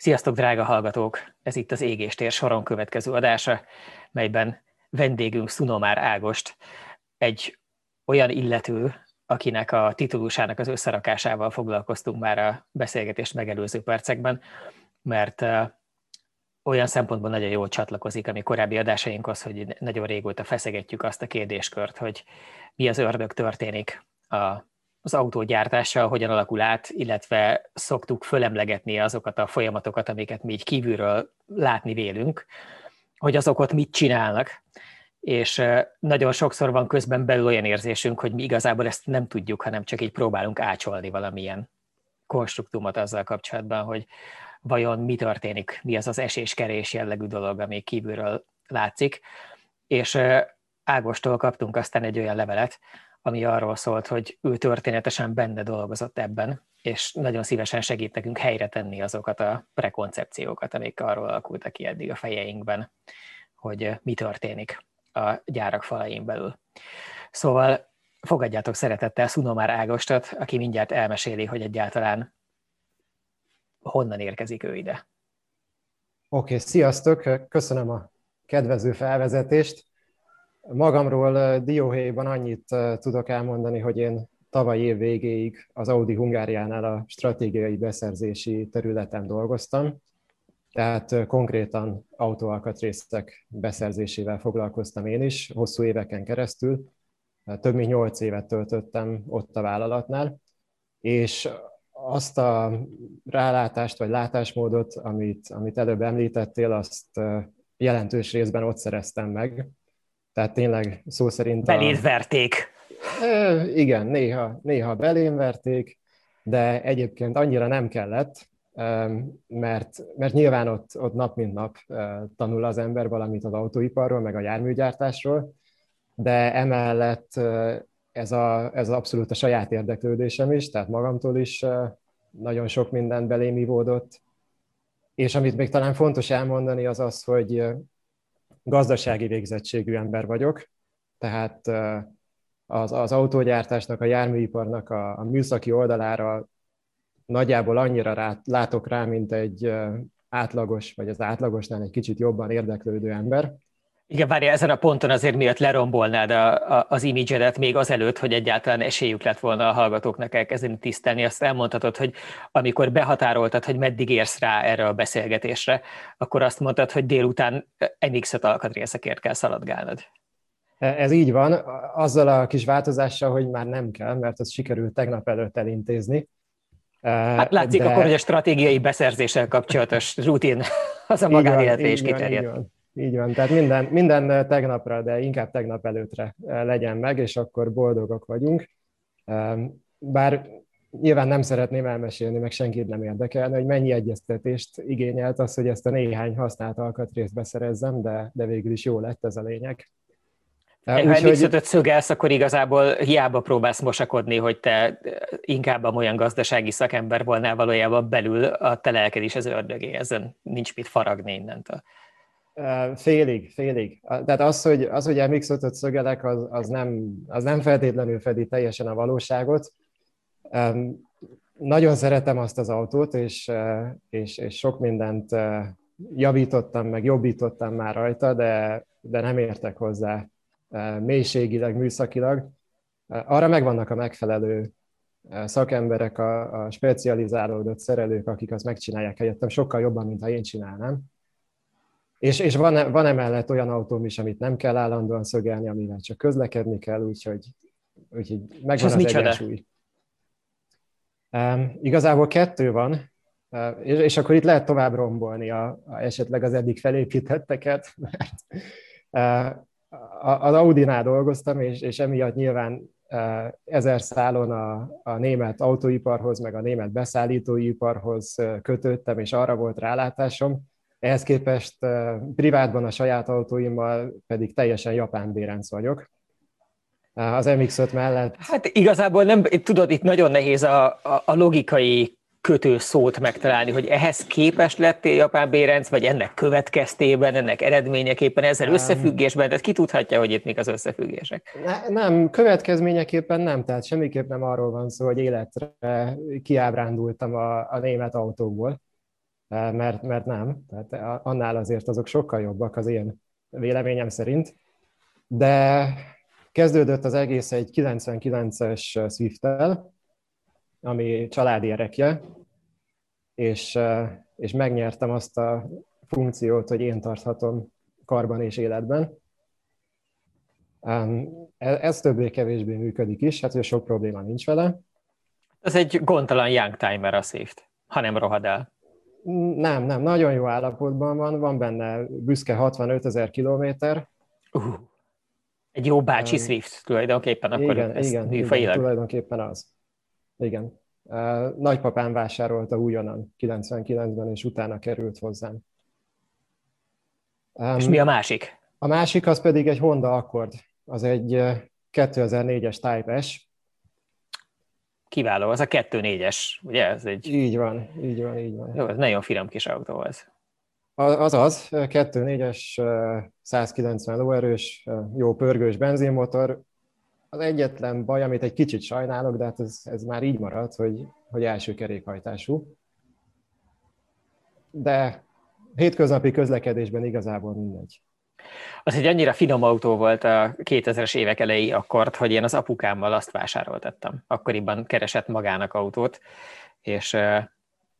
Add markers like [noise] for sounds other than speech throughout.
Sziasztok, drága hallgatók! Ez itt az Égéstér soron következő adása, melyben vendégünk Szunomár Ágost, egy olyan illető, akinek a titulusának az összerakásával foglalkoztunk már a beszélgetést megelőző percekben, mert olyan szempontból nagyon jól csatlakozik a mi korábbi adásainkhoz, hogy nagyon régóta feszegetjük azt a kérdéskört, hogy mi az ördög történik a az autógyártással hogyan alakul át, illetve szoktuk fölemlegetni azokat a folyamatokat, amiket mi így kívülről látni vélünk, hogy azok ott mit csinálnak, és nagyon sokszor van közben belül olyan érzésünk, hogy mi igazából ezt nem tudjuk, hanem csak így próbálunk ácsolni valamilyen konstruktumot azzal kapcsolatban, hogy vajon mi történik, mi az az eséskerés jellegű dolog, ami kívülről látszik. És Ágostól kaptunk aztán egy olyan levelet, ami arról szólt, hogy ő történetesen benne dolgozott ebben, és nagyon szívesen segít nekünk helyre tenni azokat a prekoncepciókat, amik arról alakultak ki eddig a fejeinkben, hogy mi történik a gyárak falain belül. Szóval fogadjátok szeretettel Szunomár Ágostot, aki mindjárt elmeséli, hogy egyáltalán honnan érkezik ő ide. Oké, okay, sziasztok! Köszönöm a kedvező felvezetést. Magamról dióhéjban annyit tudok elmondani, hogy én tavaly év végéig az Audi Hungáriánál a stratégiai beszerzési területen dolgoztam, tehát konkrétan autóalkatrészek beszerzésével foglalkoztam én is, hosszú éveken keresztül. Több mint nyolc évet töltöttem ott a vállalatnál, és azt a rálátást vagy látásmódot, amit, amit előbb említettél, azt jelentős részben ott szereztem meg, tehát tényleg szó szerint... Beléd verték. E, igen, néha, néha belém verték, de egyébként annyira nem kellett, mert, mert nyilván ott, ott nap mint nap tanul az ember valamit az autóiparról, meg a járműgyártásról, de emellett ez, a, ez abszolút a saját érdeklődésem is, tehát magamtól is nagyon sok minden belém ivódott. És amit még talán fontos elmondani, az az, hogy gazdasági végzettségű ember vagyok, tehát az, az autógyártásnak, a járműiparnak a, a műszaki oldalára nagyjából annyira rá, látok rá, mint egy átlagos, vagy az átlagosnál egy kicsit jobban érdeklődő ember. Igen, várj, ezen a ponton azért miatt lerombolnád a, a, az imidzsedet még azelőtt, hogy egyáltalán esélyük lett volna a hallgatóknak elkezdeni tisztelni. Azt elmondhatod, hogy amikor behatároltad, hogy meddig érsz rá erre a beszélgetésre, akkor azt mondtad, hogy délután MX-5 alkatrészekért kell szaladgálnod. Ez így van, azzal a kis változással, hogy már nem kell, mert az sikerült tegnap előtt elintézni. Hát látszik De... akkor, hogy a stratégiai beszerzéssel kapcsolatos rutin az a magánéletre is kiterjed. Így van, tehát minden, minden tegnapra, de inkább tegnap előttre legyen meg, és akkor boldogok vagyunk. Bár nyilván nem szeretném elmesélni, meg senkit nem érdekelne, hogy mennyi egyeztetést igényelt az, hogy ezt a néhány használt alkatrészt beszerezzem, de, de végül is jó lett ez a lényeg. Ha Úgyhogy... szögelsz, akkor igazából hiába próbálsz mosakodni, hogy te inkább olyan gazdasági szakember volnál valójában belül, a te lelked is az ördögé, ezen nincs mit faragni innentől. Félig, félig. Tehát az, hogy, az, hogy mx szögelek, az, az, nem, az nem feltétlenül fedi teljesen a valóságot. Nagyon szeretem azt az autót, és, és, és sok mindent javítottam, meg jobbítottam már rajta, de, de nem értek hozzá mélységileg, műszakilag. Arra megvannak a megfelelő szakemberek, a, a specializálódott szerelők, akik azt megcsinálják helyettem, sokkal jobban, mint ha én csinálnám. És, és van, van emellett olyan autóm is, amit nem kell állandóan szögelni, amivel csak közlekedni kell, úgyhogy, úgyhogy megvan és az, az egyensúly. Um, igazából kettő van, uh, és, és akkor itt lehet tovább rombolni a, a, esetleg az eddig felépítetteket, mert uh, az Audi-nál dolgoztam, és, és emiatt nyilván uh, ezer szálon a, a német autóiparhoz, meg a német beszállítóiparhoz kötöttem, és arra volt rálátásom, ehhez képest privátban a saját autóimmal pedig teljesen japán bérenc vagyok. Az MX-5 mellett... Hát igazából nem, tudod, itt nagyon nehéz a, a, a logikai kötő szót megtalálni, hogy ehhez képest lettél japán bérenc, vagy ennek következtében, ennek eredményeképpen, ezzel összefüggésben, tehát ki tudhatja, hogy itt mik az összefüggések? Ne, nem, következményeképpen nem, tehát semmiképp nem arról van szó, hogy életre kiábrándultam a, a német autókból mert, mert nem. Tehát annál azért azok sokkal jobbak az én véleményem szerint. De kezdődött az egész egy 99-es Swift-tel, ami családi erekje, és, és megnyertem azt a funkciót, hogy én tarthatom karban és életben. E, ez többé-kevésbé működik is, hát hogy sok probléma nincs vele. Ez egy gondtalan young timer a Swift, ha nem rohad el. Nem, nem, nagyon jó állapotban van, van benne büszke 65 ezer kilométer. Uh, egy jó bácsi um, Swift tulajdonképpen, akkor igen, ez igen, igen, tulajdonképpen az. Igen. Uh, nagypapám vásárolta újonnan 99-ben, és utána került hozzám. Um, és mi a másik? A másik az pedig egy Honda Accord. Az egy 2004-es Type S. Kiváló, az a 2.4-es, ugye? Ez egy... Így van, így van, így van. Jó, ez nagyon finom kis autó az. Az az, 2.4-es, 190 lóerős, jó pörgős benzinmotor. Az egyetlen baj, amit egy kicsit sajnálok, de hát ez, ez már így marad, hogy, hogy első kerékhajtású. De hétköznapi közlekedésben igazából mindegy. Az egy annyira finom autó volt a 2000-es évek elejé akkord, hogy én az apukámmal azt vásároltattam. Akkoriban keresett magának autót, és,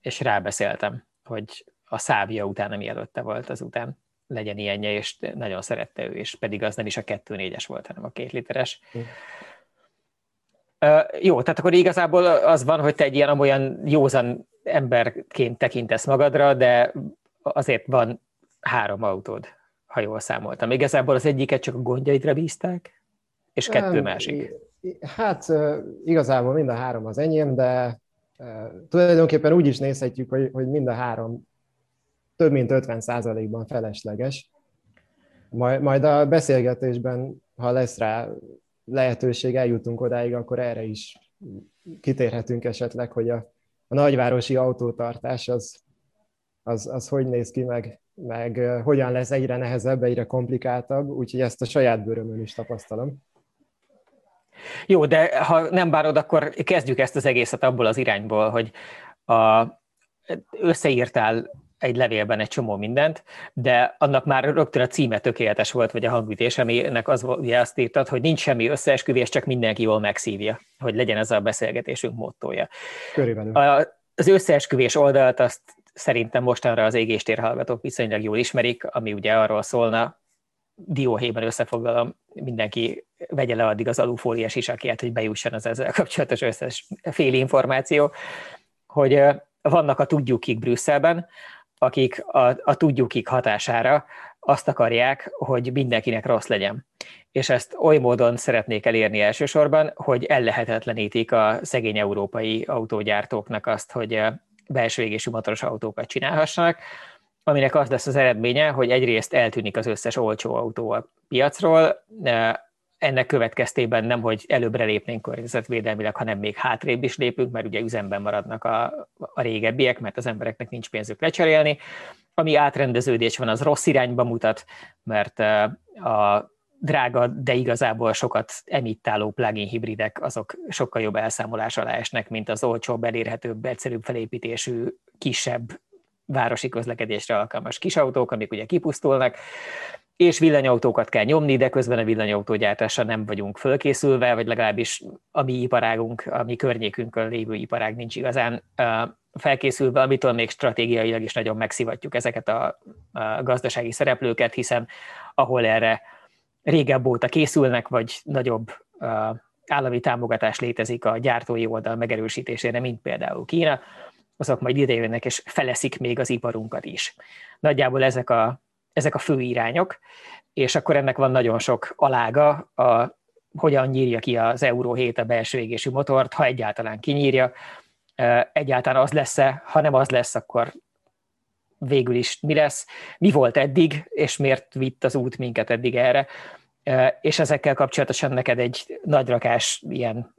és rábeszéltem, hogy a szávia után, ami előtte volt, az után legyen ilyenje, és nagyon szerette ő, és pedig az nem is a 2.4-es volt, hanem a két literes. Mm. Uh, jó, tehát akkor igazából az van, hogy te egy ilyen olyan józan emberként tekintesz magadra, de azért van három autód, ha jól számoltam. Igazából az egyiket csak a gondjaidra bízták, és kettő Nem, másik. Hát igazából mind a három az enyém, de tulajdonképpen úgy is nézhetjük, hogy, hogy mind a három több mint 50 ban felesleges. Majd, majd a beszélgetésben, ha lesz rá lehetőség, eljutunk odáig, akkor erre is kitérhetünk esetleg, hogy a, a nagyvárosi autótartás az, az, az hogy néz ki, meg, meg hogyan lesz egyre nehezebb, egyre komplikáltabb, úgyhogy ezt a saját bőrömön is tapasztalom. Jó, de ha nem bárod, akkor kezdjük ezt az egészet abból az irányból, hogy a, összeírtál egy levélben egy csomó mindent, de annak már rögtön a címe tökéletes volt, vagy a hangütés, aminek az ugye azt írtad, hogy nincs semmi összeesküvés, csak mindenki jól megszívja, hogy legyen ez a beszélgetésünk mottoja. Körülbelül. Az összeesküvés oldalt azt szerintem mostanra az égéstér hallgatók viszonylag jól ismerik, ami ugye arról szólna, dióhéjban összefoglalom, mindenki vegye le addig az alufóliás isakját, hogy bejusson az ezzel kapcsolatos összes fél információ, hogy vannak a tudjukik Brüsszelben, akik a, a tudjukik hatására azt akarják, hogy mindenkinek rossz legyen. És ezt oly módon szeretnék elérni elsősorban, hogy ellehetetlenítik a szegény európai autógyártóknak azt, hogy belső égésű motoros autókat csinálhassanak, aminek az lesz az eredménye, hogy egyrészt eltűnik az összes olcsó autó a piacról, ennek következtében nem, hogy előbbre lépnénk környezetvédelmileg, hanem még hátrébb is lépünk, mert ugye üzemben maradnak a, a régebbiek, mert az embereknek nincs pénzük lecserélni. Ami átrendeződés van, az rossz irányba mutat, mert a drága, de igazából sokat emittáló plugin hibridek, azok sokkal jobb elszámolás alá esnek, mint az olcsóbb, elérhetőbb, egyszerűbb felépítésű, kisebb városi közlekedésre alkalmas kisautók, amik ugye kipusztulnak, és villanyautókat kell nyomni, de közben a villanyautógyártásra nem vagyunk fölkészülve, vagy legalábbis a mi iparágunk, a mi környékünkön lévő iparág nincs igazán felkészülve, amitől még stratégiailag is nagyon megszivatjuk ezeket a, gazdasági szereplőket, hiszen ahol erre régebb óta készülnek, vagy nagyobb állami támogatás létezik a gyártói oldal megerősítésére, mint például Kína, azok majd idejönnek és feleszik még az iparunkat is. Nagyjából ezek a, ezek a fő irányok, és akkor ennek van nagyon sok alága, a, hogyan nyírja ki az Euró 7 a belső égésű motort, ha egyáltalán kinyírja, egyáltalán az lesz-e, ha nem az lesz, akkor végül is mi lesz, mi volt eddig, és miért vitt az út minket eddig erre. És ezekkel kapcsolatosan neked egy nagy rakás ilyen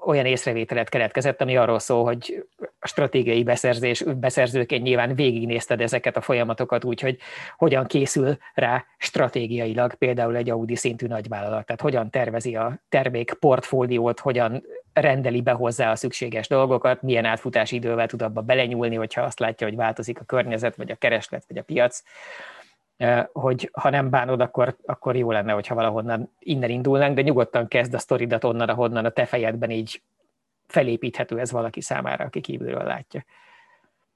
olyan észrevételet keletkezett, ami arról szól, hogy a stratégiai beszerzés, beszerzőként nyilván végignézted ezeket a folyamatokat úgy, hogy hogyan készül rá stratégiailag például egy Audi szintű nagyvállalat, tehát hogyan tervezi a termék portfóliót, hogyan rendeli be hozzá a szükséges dolgokat, milyen átfutási idővel tud abba belenyúlni, hogyha azt látja, hogy változik a környezet, vagy a kereslet, vagy a piac hogy ha nem bánod, akkor, akkor jó lenne, hogyha valahonnan innen indulnánk, de nyugodtan kezd a sztoridat onnan, ahonnan a te fejedben így felépíthető ez valaki számára, aki kívülről látja.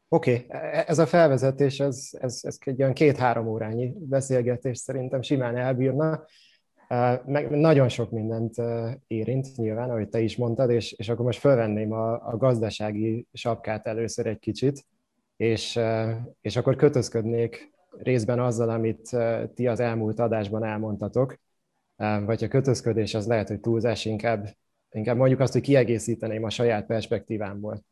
Oké, okay. E, ez a felvezetés, ez, ez, ez egy olyan két-három órányi beszélgetés szerintem simán elbírna. Meg nagyon sok mindent érint nyilván, ahogy te is mondtad, és, és akkor most felvenném a, a gazdasági sapkát először egy kicsit, és, és akkor kötözködnék részben azzal, amit ti az elmúlt adásban elmondtatok, vagy a kötözködés az lehet, hogy túlzás, inkább, inkább mondjuk azt, hogy kiegészíteném a saját perspektívámból.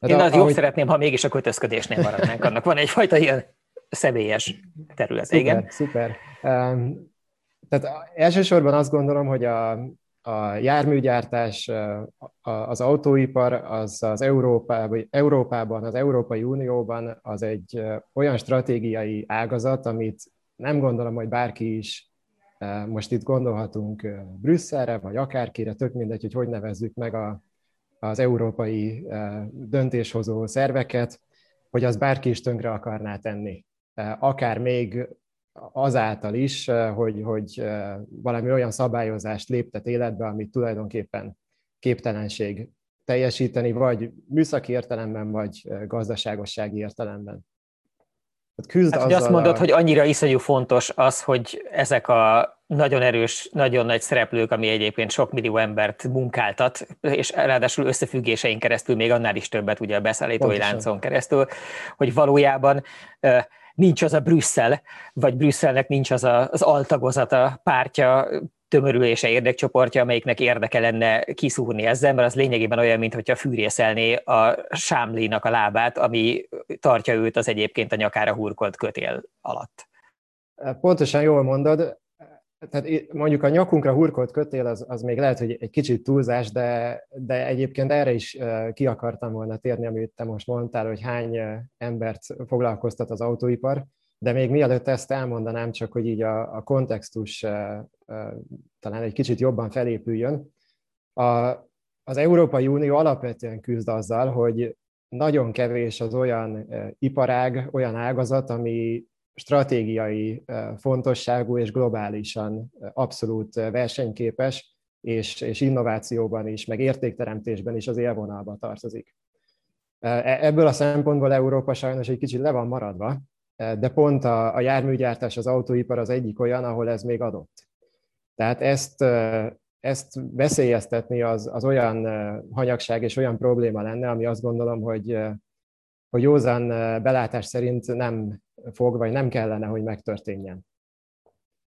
Tehát Én az ahogy... jobb szeretném, ha mégis a kötözködésnél maradnánk. Annak van egyfajta ilyen személyes terület. Szuper, igen. szuper. Um, tehát elsősorban azt gondolom, hogy a, a járműgyártás, az autóipar az az Európában, Európában, az Európai Unióban az egy olyan stratégiai ágazat, amit nem gondolom, hogy bárki is most itt gondolhatunk Brüsszelre, vagy akárkire, tök mindegy, hogy hogy nevezzük meg a, az európai döntéshozó szerveket, hogy az bárki is tönkre akarná tenni. Akár még azáltal is, hogy, hogy valami olyan szabályozást léptet életbe, amit tulajdonképpen képtelenség teljesíteni, vagy műszaki értelemben, vagy gazdaságossági értelemben. Hát küzd hát, hogy azt mondod, a... hogy annyira iszonyú fontos az, hogy ezek a nagyon erős, nagyon nagy szereplők, ami egyébként sok millió embert munkáltat, és ráadásul összefüggéseink keresztül még annál is többet, ugye a beszállítói Pontosan. láncon keresztül, hogy valójában nincs az a Brüsszel, vagy Brüsszelnek nincs az a, az altagozata, pártja, tömörülése, érdekcsoportja, amelyiknek érdeke lenne kiszúrni ezzel, mert az lényegében olyan, mintha fűrészelné a sámlinak a lábát, ami tartja őt az egyébként a nyakára hurkolt kötél alatt. Pontosan jól mondod, tehát mondjuk a nyakunkra hurkolt kötél az, az még lehet, hogy egy kicsit túlzás, de, de egyébként erre is ki akartam volna térni, amit te most mondtál, hogy hány embert foglalkoztat az autóipar, de még mielőtt ezt elmondanám, csak hogy így a, a kontextus talán egy kicsit jobban felépüljön. A, az Európai Unió alapvetően küzd azzal, hogy nagyon kevés az olyan iparág, olyan ágazat, ami stratégiai fontosságú és globálisan abszolút versenyképes, és, és innovációban is, meg értékteremtésben is az élvonalba tartozik. E, ebből a szempontból Európa sajnos egy kicsit le van maradva, de pont a, a járműgyártás, az autóipar az egyik olyan, ahol ez még adott. Tehát ezt, ezt veszélyeztetni az, az olyan hanyagság és olyan probléma lenne, ami azt gondolom, hogy, hogy józan belátás szerint nem fog, vagy nem kellene, hogy megtörténjen.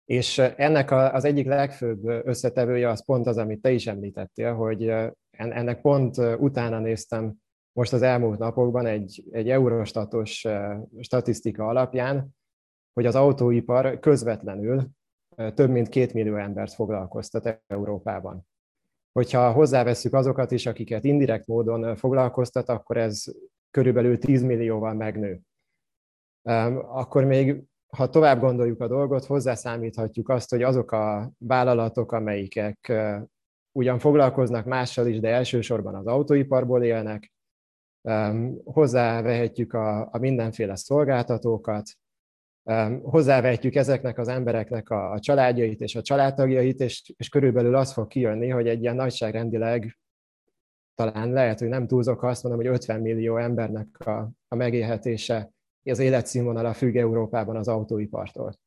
És ennek az egyik legfőbb összetevője az pont az, amit te is említettél, hogy ennek pont utána néztem most az elmúlt napokban egy, egy eurostatos statisztika alapján, hogy az autóipar közvetlenül több mint két millió embert foglalkoztat Európában. Hogyha hozzáveszünk azokat is, akiket indirekt módon foglalkoztat, akkor ez körülbelül 10 millióval megnő akkor még, ha tovább gondoljuk a dolgot, hozzászámíthatjuk azt, hogy azok a vállalatok, amelyikek ugyan foglalkoznak mással is, de elsősorban az autóiparból élnek, hozzávehetjük a, a mindenféle szolgáltatókat, hozzávehetjük ezeknek az embereknek a, a családjait és a családtagjait, és, és körülbelül az fog kijönni, hogy egy ilyen nagyságrendileg talán lehet, hogy nem túlzok, ha azt mondom, hogy 50 millió embernek a, a megélhetése az életszínvonala függ Európában az autóipartól.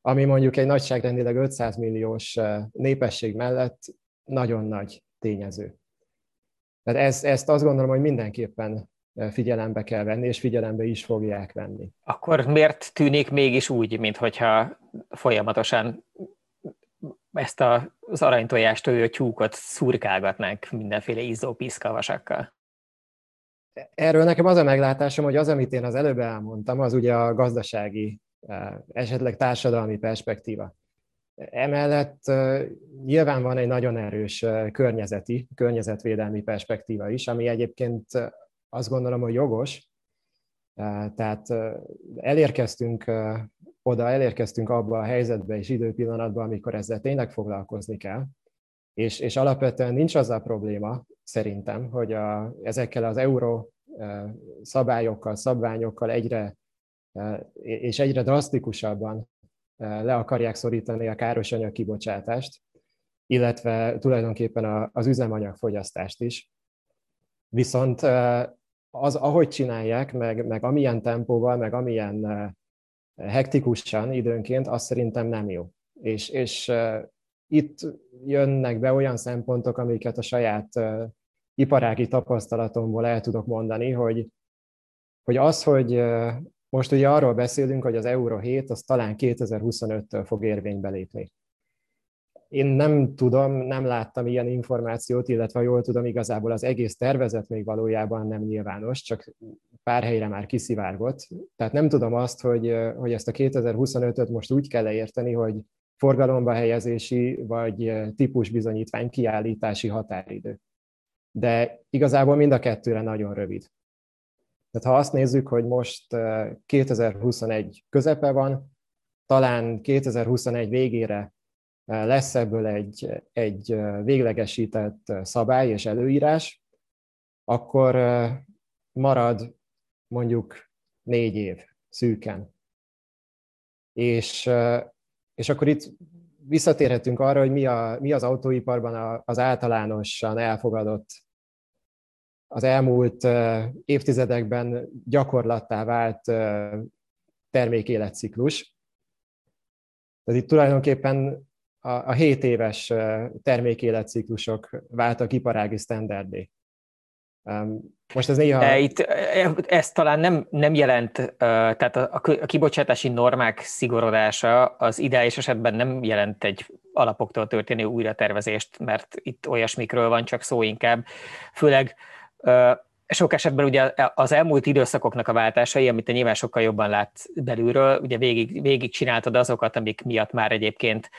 Ami mondjuk egy nagyságrendileg 500 milliós eh, népesség mellett nagyon nagy tényező. Tehát ezt, ezt azt gondolom, hogy mindenképpen eh, figyelembe kell venni, és figyelembe is fogják venni. Akkor miért tűnik mégis úgy, mintha folyamatosan ezt az aranytojást a tyúkot szurkálgatnánk mindenféle izzó piszkavasakkal? Erről nekem az a meglátásom, hogy az, amit én az előbb elmondtam, az ugye a gazdasági, eh, esetleg társadalmi perspektíva. Emellett eh, nyilván van egy nagyon erős eh, környezeti, környezetvédelmi perspektíva is, ami egyébként azt gondolom, hogy jogos. Tehát elérkeztünk oda, elérkeztünk abba a helyzetbe és időpillanatba, amikor ezzel tényleg foglalkozni kell. És, és alapvetően nincs az a probléma, szerintem, hogy a, ezekkel az euró szabályokkal, szabványokkal egyre és egyre drasztikusabban le akarják szorítani a károsanyag kibocsátást, illetve tulajdonképpen az üzemanyagfogyasztást is. Viszont az, ahogy csinálják, meg, meg amilyen tempóval, meg amilyen hektikusan időnként, az szerintem nem jó. És, és itt jönnek be olyan szempontok, amiket a saját iparági tapasztalatomból el tudok mondani, hogy, hogy az, hogy most ugye arról beszélünk, hogy az Euro 7 az talán 2025-től fog érvénybe lépni. Én nem tudom, nem láttam ilyen információt, illetve jól tudom, igazából az egész tervezet még valójában nem nyilvános, csak pár helyre már kiszivárgott. Tehát nem tudom azt, hogy, hogy ezt a 2025-öt most úgy kell érteni, hogy forgalomba helyezési vagy típusbizonyítvány kiállítási határidő. De igazából mind a kettőre nagyon rövid. Tehát ha azt nézzük, hogy most 2021 közepe van, talán 2021 végére lesz ebből egy, egy véglegesített szabály és előírás, akkor marad mondjuk négy év szűken. És, és akkor itt visszatérhetünk arra, hogy mi, a, mi az autóiparban az általánosan elfogadott, az elmúlt évtizedekben gyakorlattá vált termékéletciklus. Tehát itt tulajdonképpen a, a 7 éves termékéletciklusok váltak iparági standardé. Most ez néha... Itt ez talán nem, nem jelent, tehát a, a kibocsátási normák szigorodása az ideális esetben nem jelent egy alapoktól történő újratervezést, mert itt olyasmikről van csak szó inkább. Főleg sok esetben ugye az elmúlt időszakoknak a váltásai, amit te nyilván sokkal jobban látsz belülről, ugye végig, végig csináltad azokat, amik miatt már egyébként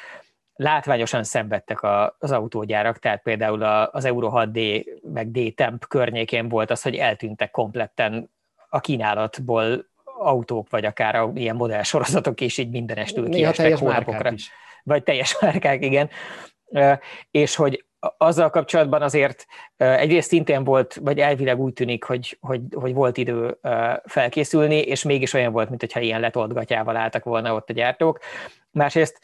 látványosan szenvedtek az autógyárak, tehát például az Euro 6D meg D-Temp környékén volt az, hogy eltűntek kompletten a kínálatból autók, vagy akár ilyen modellsorozatok is így mindenestül kiestek hónapokra. Is. Vagy teljes [laughs] márkák, igen. És hogy azzal kapcsolatban azért egyrészt szintén volt, vagy elvileg úgy tűnik, hogy, hogy, hogy volt idő felkészülni, és mégis olyan volt, mintha ilyen letoldgatjával álltak volna ott a gyártók. Másrészt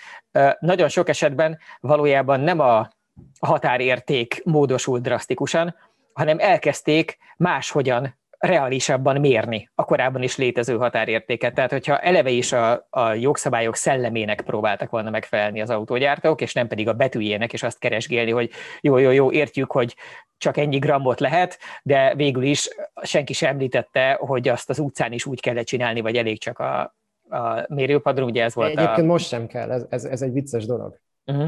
nagyon sok esetben valójában nem a határérték módosult drasztikusan, hanem elkezdték máshogyan reálisabban mérni a korábban is létező határértéket. Tehát, hogyha eleve is a, a jogszabályok szellemének próbáltak volna megfelelni az autógyártók, és nem pedig a betűjének, és azt keresgélni, hogy jó, jó, jó, értjük, hogy csak ennyi grammot lehet, de végül is senki sem említette, hogy azt az utcán is úgy kellett csinálni, vagy elég csak a, a mérőpadron, ugye ez volt Egyébként a... most sem kell, ez, ez, ez egy vicces dolog. Uh-huh.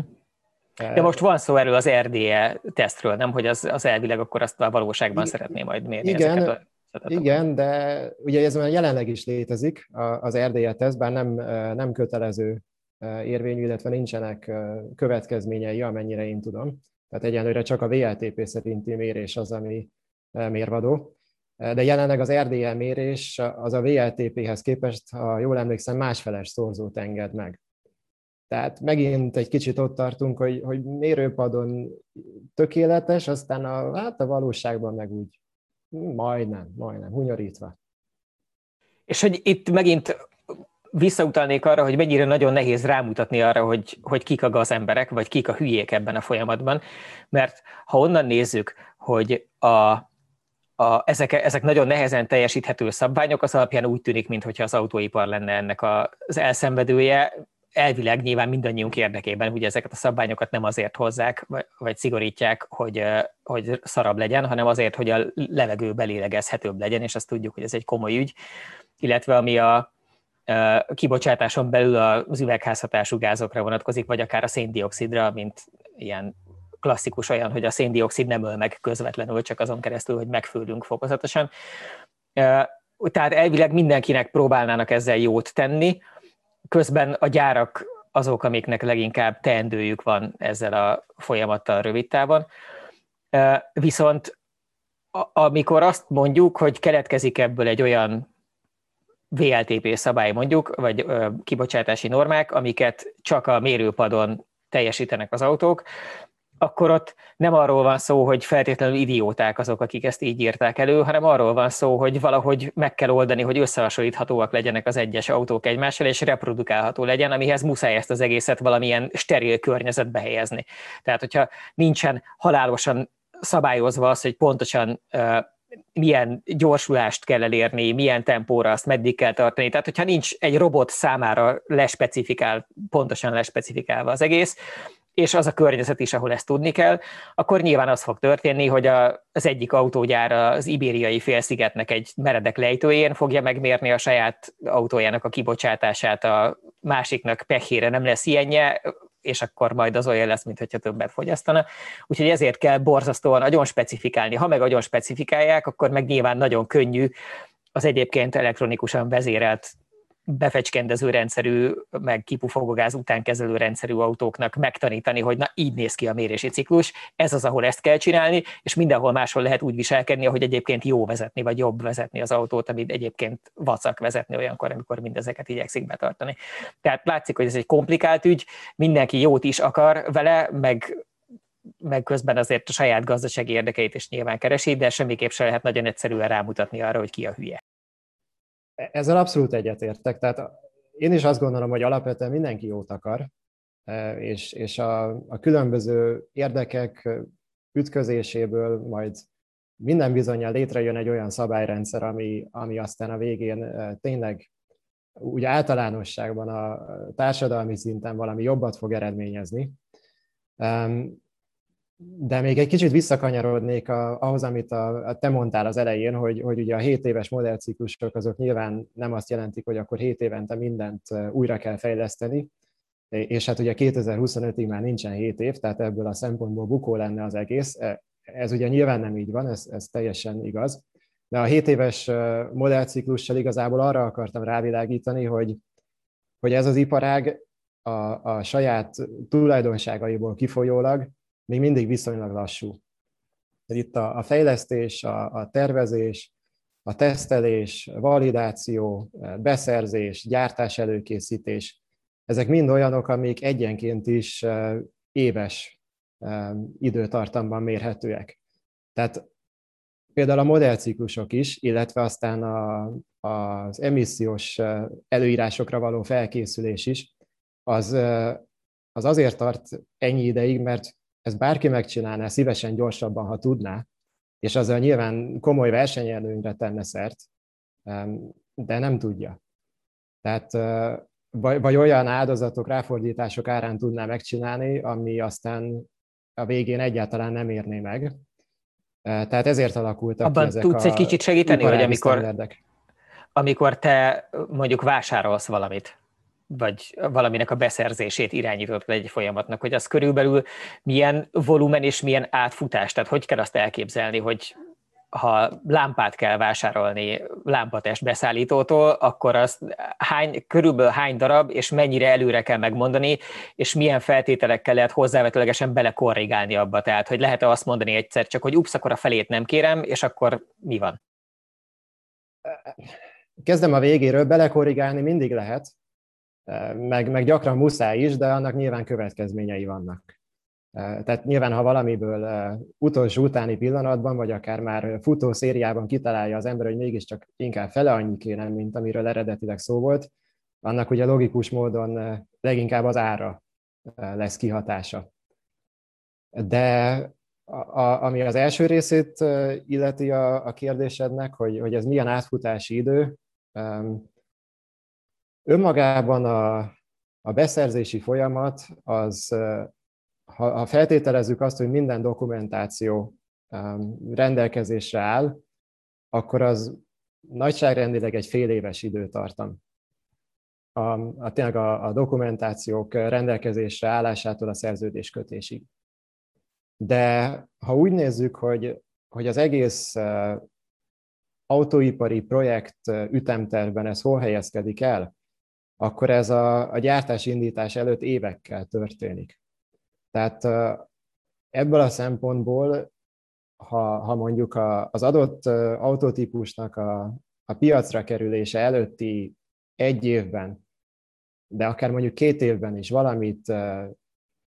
De most van szó erről az RDE tesztről, nem, hogy az, az elvileg akkor azt a valóságban I- szeretné majd mérni igen, ezeket a igen, de ugye ez már jelenleg is létezik az RDE teszt, bár nem, nem kötelező érvényű, illetve nincsenek következményei, amennyire én tudom. Tehát egyenlőre csak a VLTP szerinti mérés az, ami mérvadó. De jelenleg az RDE mérés az a VLTP-hez képest, ha jól emlékszem, másfeles szorzót enged meg. Tehát megint egy kicsit ott tartunk, hogy, hogy mérőpadon tökéletes, aztán a, hát a valóságban meg úgy Majdnem, majdnem, hunyorítva. És hogy itt megint visszautalnék arra, hogy mennyire nagyon nehéz rámutatni arra, hogy, hogy kik a gazemberek, vagy kik a hülyék ebben a folyamatban, mert ha onnan nézzük, hogy a, a, ezek, ezek nagyon nehezen teljesíthető szabványok, az alapján úgy tűnik, mintha az autóipar lenne ennek az elszenvedője, elvileg nyilván mindannyiunk érdekében, hogy ezeket a szabványokat nem azért hozzák, vagy szigorítják, hogy, hogy szarabb legyen, hanem azért, hogy a levegő belélegezhetőbb legyen, és azt tudjuk, hogy ez egy komoly ügy, illetve ami a, kibocsátáson belül az üvegházhatású gázokra vonatkozik, vagy akár a széndiokszidra, mint ilyen klasszikus olyan, hogy a széndiokszid nem öl meg közvetlenül, csak azon keresztül, hogy megfőlünk fokozatosan. Tehát elvileg mindenkinek próbálnának ezzel jót tenni, közben a gyárak azok, amiknek leginkább teendőjük van ezzel a folyamattal rövid távon. Viszont amikor azt mondjuk, hogy keletkezik ebből egy olyan VLTP szabály mondjuk, vagy kibocsátási normák, amiket csak a mérőpadon teljesítenek az autók, akkor ott nem arról van szó, hogy feltétlenül idióták azok, akik ezt így írták elő, hanem arról van szó, hogy valahogy meg kell oldani, hogy összehasonlíthatóak legyenek az egyes autók egymással, és reprodukálható legyen, amihez muszáj ezt az egészet valamilyen steril környezetbe helyezni. Tehát, hogyha nincsen halálosan szabályozva az, hogy pontosan milyen gyorsulást kell elérni, milyen tempóra azt meddig kell tartani. Tehát, hogyha nincs egy robot számára lespecifikál, pontosan lespecifikálva az egész, és az a környezet is, ahol ezt tudni kell, akkor nyilván az fog történni, hogy a, az egyik autógyár az ibériai félszigetnek egy meredek lejtőjén fogja megmérni a saját autójának a kibocsátását, a másiknak pehére nem lesz ilyenje, és akkor majd az olyan lesz, mintha többet fogyasztana. Úgyhogy ezért kell borzasztóan nagyon specifikálni. Ha meg nagyon specifikálják, akkor meg nyilván nagyon könnyű az egyébként elektronikusan vezérelt befecskendező rendszerű, meg kipufogogáz utánkezelő rendszerű autóknak megtanítani, hogy na így néz ki a mérési ciklus, ez az, ahol ezt kell csinálni, és mindenhol máshol lehet úgy viselkedni, hogy egyébként jó vezetni, vagy jobb vezetni az autót, amit egyébként vacak vezetni olyankor, amikor mindezeket igyekszik betartani. Tehát látszik, hogy ez egy komplikált ügy, mindenki jót is akar vele, meg meg közben azért a saját gazdasági érdekeit is nyilván keresi, de semmiképp sem lehet nagyon egyszerűen rámutatni arra, hogy ki a hülye. Ezzel abszolút egyetértek. Tehát én is azt gondolom, hogy alapvetően mindenki jót akar, e, és, és a, a különböző érdekek ütközéséből majd minden bizonyal létrejön egy olyan szabályrendszer, ami, ami aztán a végén e, tényleg úgy általánosságban a társadalmi szinten valami jobbat fog eredményezni. De még egy kicsit visszakanyarodnék a, ahhoz, amit a, a te mondtál az elején, hogy, hogy ugye a 7 éves modellciklusok azok nyilván nem azt jelentik, hogy akkor 7 évente mindent újra kell fejleszteni, és hát ugye 2025-ig már nincsen 7 év, tehát ebből a szempontból bukó lenne az egész. E, ez ugye nyilván nem így van, ez, ez teljesen igaz. De a 7 éves modellciklussal igazából arra akartam rávilágítani, hogy, hogy ez az iparág a, a saját tulajdonságaiból kifolyólag még mindig viszonylag lassú. Itt a, a fejlesztés, a, a tervezés, a tesztelés, validáció, beszerzés, gyártás előkészítés, ezek mind olyanok, amik egyenként is éves időtartamban mérhetőek. Tehát például a modellciklusok is, illetve aztán a, az emissziós előírásokra való felkészülés is, az, az azért tart ennyi ideig, mert ezt bárki megcsinálná szívesen gyorsabban, ha tudná, és azzal nyilván komoly versenyelőnyre tenne szert, de nem tudja. Tehát vagy, olyan áldozatok, ráfordítások árán tudná megcsinálni, ami aztán a végén egyáltalán nem érné meg. Tehát ezért alakultak Abban ki ezek tudsz a egy kicsit segíteni, hogy amikor, amikor te mondjuk vásárolsz valamit, vagy valaminek a beszerzését irányított egy folyamatnak, hogy az körülbelül milyen volumen és milyen átfutás, tehát hogy kell azt elképzelni, hogy ha lámpát kell vásárolni lámpatest beszállítótól, akkor az hány, körülbelül hány darab, és mennyire előre kell megmondani, és milyen feltételekkel lehet hozzávetőlegesen belekorrigálni abba. Tehát, hogy lehet-e azt mondani egyszer csak, hogy ups, akkor a felét nem kérem, és akkor mi van? Kezdem a végéről, belekorrigálni mindig lehet, meg, meg gyakran muszáj is, de annak nyilván következményei vannak. Tehát nyilván, ha valamiből utolsó utáni pillanatban, vagy akár már futó szériában kitalálja az ember, hogy mégiscsak inkább fele annyi kéne, mint amiről eredetileg szó volt, annak ugye logikus módon leginkább az ára lesz kihatása. De a, ami az első részét illeti a, a kérdésednek, hogy, hogy ez milyen átfutási idő, Önmagában a, a beszerzési folyamat az, ha, ha feltételezzük azt, hogy minden dokumentáció rendelkezésre áll, akkor az nagyságrendileg egy fél éves időtartam. A, a, tényleg a, a dokumentációk rendelkezésre állásától a szerződéskötésig. De ha úgy nézzük, hogy, hogy az egész autóipari projekt ütemtervben ez hol helyezkedik el, akkor ez a, a gyártás indítás előtt évekkel történik. Tehát ebből a szempontból, ha, ha mondjuk a, az adott autótípusnak a, a piacra kerülése előtti egy évben, de akár mondjuk két évben is valamit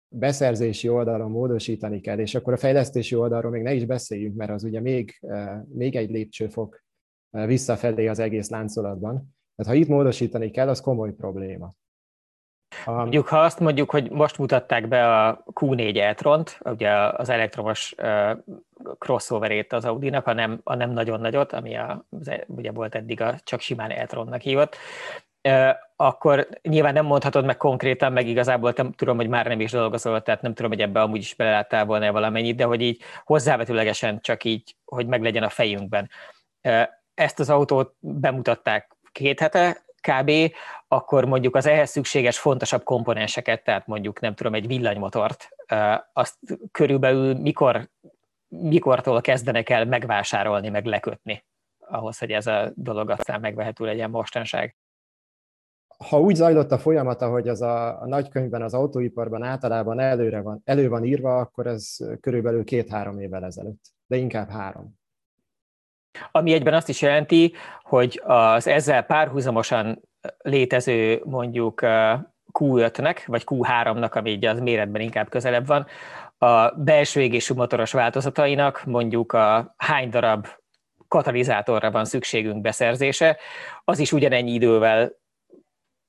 beszerzési oldalon módosítani kell, és akkor a fejlesztési oldalról még ne is beszéljünk, mert az ugye még, még egy lépcsőfok visszafelé az egész láncolatban. Tehát ha itt módosítani kell, az komoly probléma. Mondjuk, ha azt mondjuk, hogy most mutatták be a Q4 e ugye az elektromos crossoverét az Audi-nak, a nem, a nem nagyon nagyot, ami a, ugye volt eddig a csak simán e hívott, akkor nyilván nem mondhatod meg konkrétan, meg igazából nem tudom, hogy már nem is dolgozol, tehát nem tudom, hogy ebbe amúgy is beleláttál volna valamennyit, de hogy így hozzávetőlegesen csak így, hogy meglegyen a fejünkben. Ezt az autót bemutatták két hete, kb., akkor mondjuk az ehhez szükséges fontosabb komponenseket, tehát mondjuk nem tudom, egy villanymotort, azt körülbelül mikor, mikortól kezdenek el megvásárolni, meg lekötni ahhoz, hogy ez a dolog aztán megvehető legyen mostanság ha úgy zajlott a folyamat, ahogy az a, a nagykönyvben, az autóiparban általában előre van, elő van írva, akkor ez körülbelül két-három évvel ezelőtt, de inkább három. Ami egyben azt is jelenti, hogy az ezzel párhuzamosan létező mondjuk Q5-nek, vagy Q3-nak, ami így az méretben inkább közelebb van, a belső égésű motoros változatainak mondjuk a hány darab katalizátorra van szükségünk beszerzése, az is ugyanennyi idővel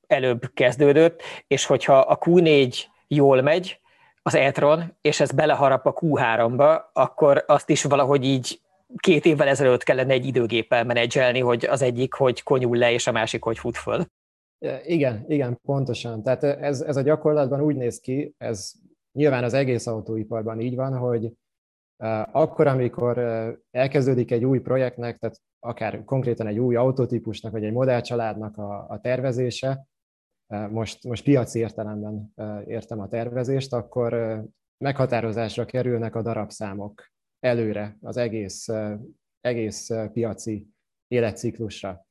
előbb kezdődött, és hogyha a Q4 jól megy, az e és ez beleharap a Q3-ba, akkor azt is valahogy így két évvel ezelőtt kellene egy időgéppel menedzselni, hogy az egyik hogy konyul le, és a másik hogy fut föl. Igen, igen, pontosan. Tehát ez, ez a gyakorlatban úgy néz ki, ez nyilván az egész autóiparban így van, hogy akkor, amikor elkezdődik egy új projektnek, tehát akár konkrétan egy új autótípusnak, vagy egy modellcsaládnak a, a tervezése, most, most piaci értelemben értem a tervezést, akkor meghatározásra kerülnek a darabszámok előre az egész, egész piaci életciklusra.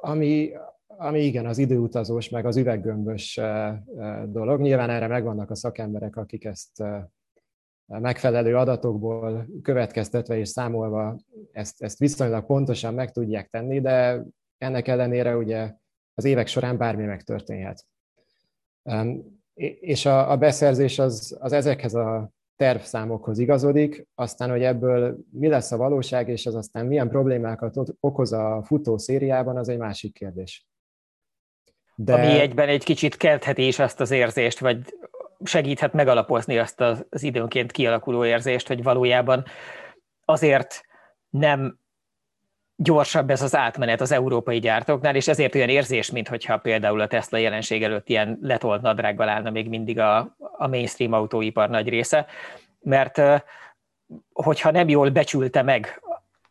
Ami, ami igen, az időutazós, meg az üveggömbös dolog. Nyilván erre megvannak a szakemberek, akik ezt megfelelő adatokból következtetve és számolva ezt, ezt viszonylag pontosan meg tudják tenni, de ennek ellenére ugye az évek során bármi megtörténhet. És a, a beszerzés az, az ezekhez a tervszámokhoz igazodik, aztán, hogy ebből mi lesz a valóság, és az aztán milyen problémákat okoz a futó szériában, az egy másik kérdés. De... Ami egyben egy kicsit keltheti is azt az érzést, vagy segíthet megalapozni azt az időnként kialakuló érzést, hogy valójában azért nem gyorsabb ez az átmenet az európai gyártóknál, és ezért olyan érzés, mintha például a Tesla jelenség előtt ilyen letolt nadrággal állna még mindig a, a mainstream autóipar nagy része, mert hogyha nem jól becsülte meg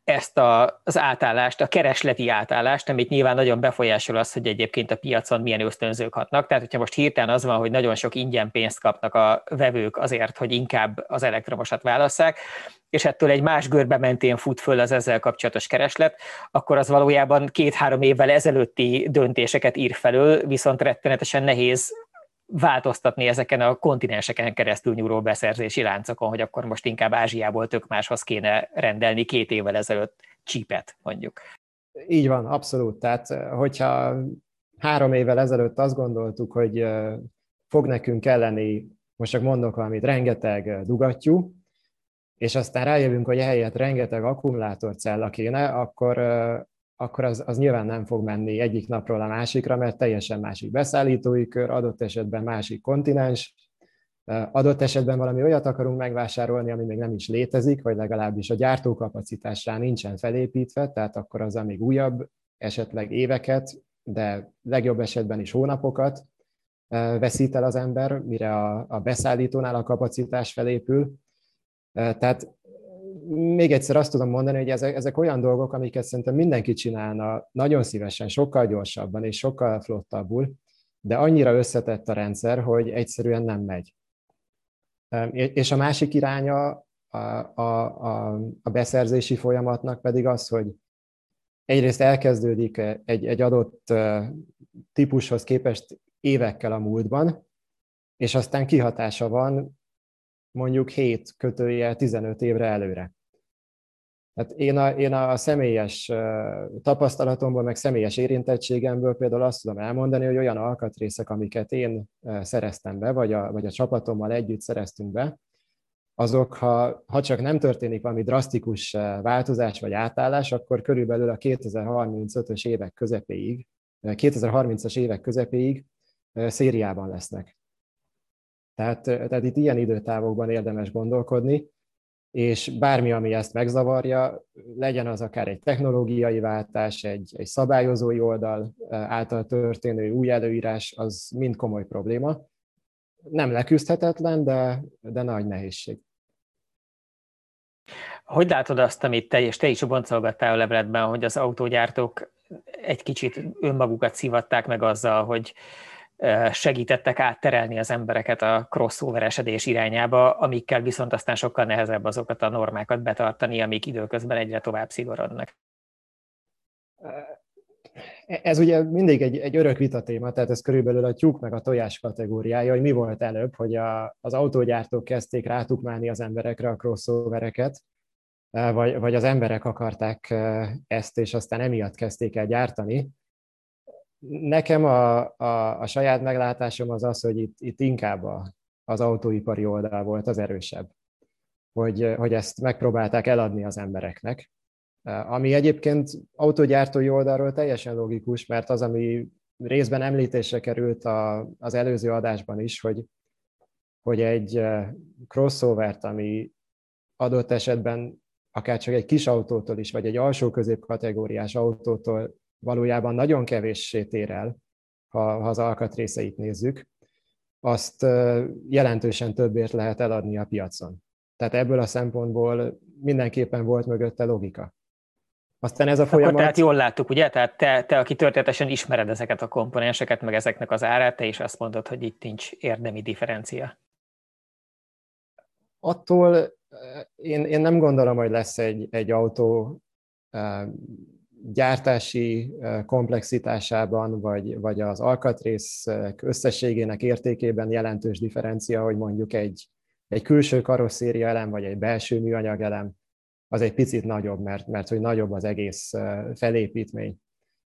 ezt a, az átállást, a keresleti átállást, amit nyilván nagyon befolyásol az, hogy egyébként a piacon milyen ösztönzők hatnak. Tehát, hogyha most hirtelen az van, hogy nagyon sok ingyen pénzt kapnak a vevők azért, hogy inkább az elektromosat válasszák, és ettől egy más görbe mentén fut föl az ezzel kapcsolatos kereslet, akkor az valójában két-három évvel ezelőtti döntéseket ír felől, viszont rettenetesen nehéz változtatni ezeken a kontinenseken keresztül nyúló beszerzési láncokon, hogy akkor most inkább Ázsiából tök máshoz kéne rendelni két évvel ezelőtt csípet, mondjuk. Így van, abszolút. Tehát, hogyha három évvel ezelőtt azt gondoltuk, hogy fog nekünk kelleni, most csak mondok valamit, rengeteg dugattyú, és aztán rájövünk, hogy ehelyett rengeteg akkumulátorcella kéne, akkor akkor az, az nyilván nem fog menni egyik napról a másikra, mert teljesen másik beszállítói kör, adott esetben másik kontinens, adott esetben valami olyat akarunk megvásárolni, ami még nem is létezik, vagy legalábbis a gyártókapacitásra nincsen felépítve, tehát akkor az még újabb, esetleg éveket, de legjobb esetben is hónapokat veszít el az ember, mire a, a beszállítónál a kapacitás felépül. Tehát még egyszer azt tudom mondani, hogy ezek, ezek olyan dolgok, amiket szerintem mindenki csinálna nagyon szívesen, sokkal gyorsabban és sokkal flottabbul, de annyira összetett a rendszer, hogy egyszerűen nem megy. És a másik iránya a, a, a, a beszerzési folyamatnak pedig az, hogy egyrészt elkezdődik egy, egy adott típushoz képest évekkel a múltban, és aztán kihatása van mondjuk 7 kötője 15 évre előre. Tehát én a, én a személyes tapasztalatomból, meg személyes érintettségemből például azt tudom elmondani, hogy olyan alkatrészek, amiket én szereztem be, vagy a, vagy a csapatommal együtt szereztünk be, azok, ha, ha csak nem történik valami drasztikus változás vagy átállás, akkor körülbelül a 2035-ös évek közepéig, 2030-as évek közepéig szériában lesznek. Tehát, tehát itt ilyen időtávokban érdemes gondolkodni, és bármi, ami ezt megzavarja, legyen az akár egy technológiai váltás, egy, egy szabályozói oldal által történő új előírás, az mind komoly probléma. Nem leküzdhetetlen, de, de nagy nehézség. Hogy látod azt, amit te és te is boncolgattál a leveletben, hogy az autógyártók egy kicsit önmagukat szivatták meg azzal, hogy segítettek átterelni az embereket a crossover esedés irányába, amikkel viszont aztán sokkal nehezebb azokat a normákat betartani, amik időközben egyre tovább szigorodnak. Ez ugye mindig egy, egy örök vitatéma, tehát ez körülbelül a tyúk meg a tojás kategóriája, hogy mi volt előbb, hogy a, az autógyártók kezdték rátukmálni az emberekre a crossovereket, vagy, vagy az emberek akarták ezt, és aztán emiatt kezdték el gyártani nekem a, a, a saját meglátásom az az, hogy itt, itt inkább a, az autóipari oldal volt az erősebb, hogy, hogy ezt megpróbálták eladni az embereknek. Ami egyébként autógyártói oldalról teljesen logikus, mert az, ami részben említésre került a, az előző adásban is, hogy, hogy egy crossovert, ami adott esetben akár csak egy kis autótól is, vagy egy alsó középkategóriás autótól valójában nagyon kevéssé tér el, ha, ha az alkatrészeit nézzük, azt jelentősen többért lehet eladni a piacon. Tehát ebből a szempontból mindenképpen volt mögötte logika. Aztán ez a folyamat... Akkor tehát jól láttuk, ugye? Tehát te, te, aki történetesen ismered ezeket a komponenseket, meg ezeknek az árát, te is azt mondod, hogy itt nincs érdemi differencia. Attól én, én nem gondolom, hogy lesz egy, egy autó gyártási komplexitásában, vagy, vagy az alkatrész összességének értékében jelentős differencia, hogy mondjuk egy, egy külső karosszéria elem, vagy egy belső műanyag elem, az egy picit nagyobb, mert, mert hogy nagyobb az egész felépítmény.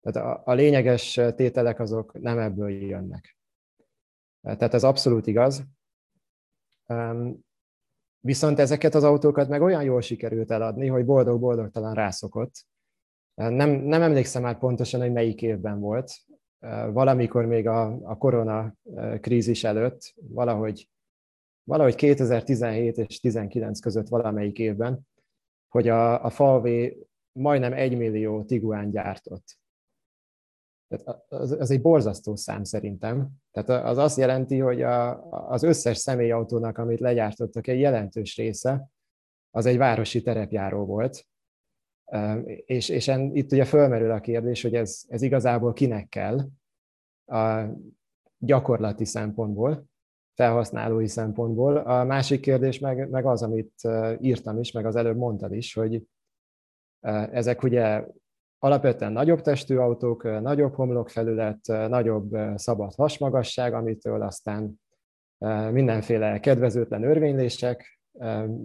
Tehát a, a lényeges tételek azok nem ebből jönnek. Tehát ez abszolút igaz. Viszont ezeket az autókat meg olyan jól sikerült eladni, hogy boldog-boldogtalan rászokott, nem, nem emlékszem már pontosan, hogy melyik évben volt. Valamikor még a, a korona krízis előtt, valahogy, valahogy 2017 és 19 között valamelyik évben, hogy a, a Falvé majdnem egy millió Tiguan gyártott. Tehát az, az egy borzasztó szám szerintem. Tehát az azt jelenti, hogy a, az összes személyautónak, amit legyártottak, egy jelentős része, az egy városi terepjáró volt, és, és en, itt ugye fölmerül a kérdés, hogy ez, ez igazából kinek kell a gyakorlati szempontból, felhasználói szempontból. A másik kérdés meg, meg az, amit írtam is, meg az előbb mondtad is, hogy ezek ugye alapvetően nagyobb testű autók, nagyobb homlokfelület, nagyobb szabad hasmagasság, amitől aztán mindenféle kedvezőtlen örvénylések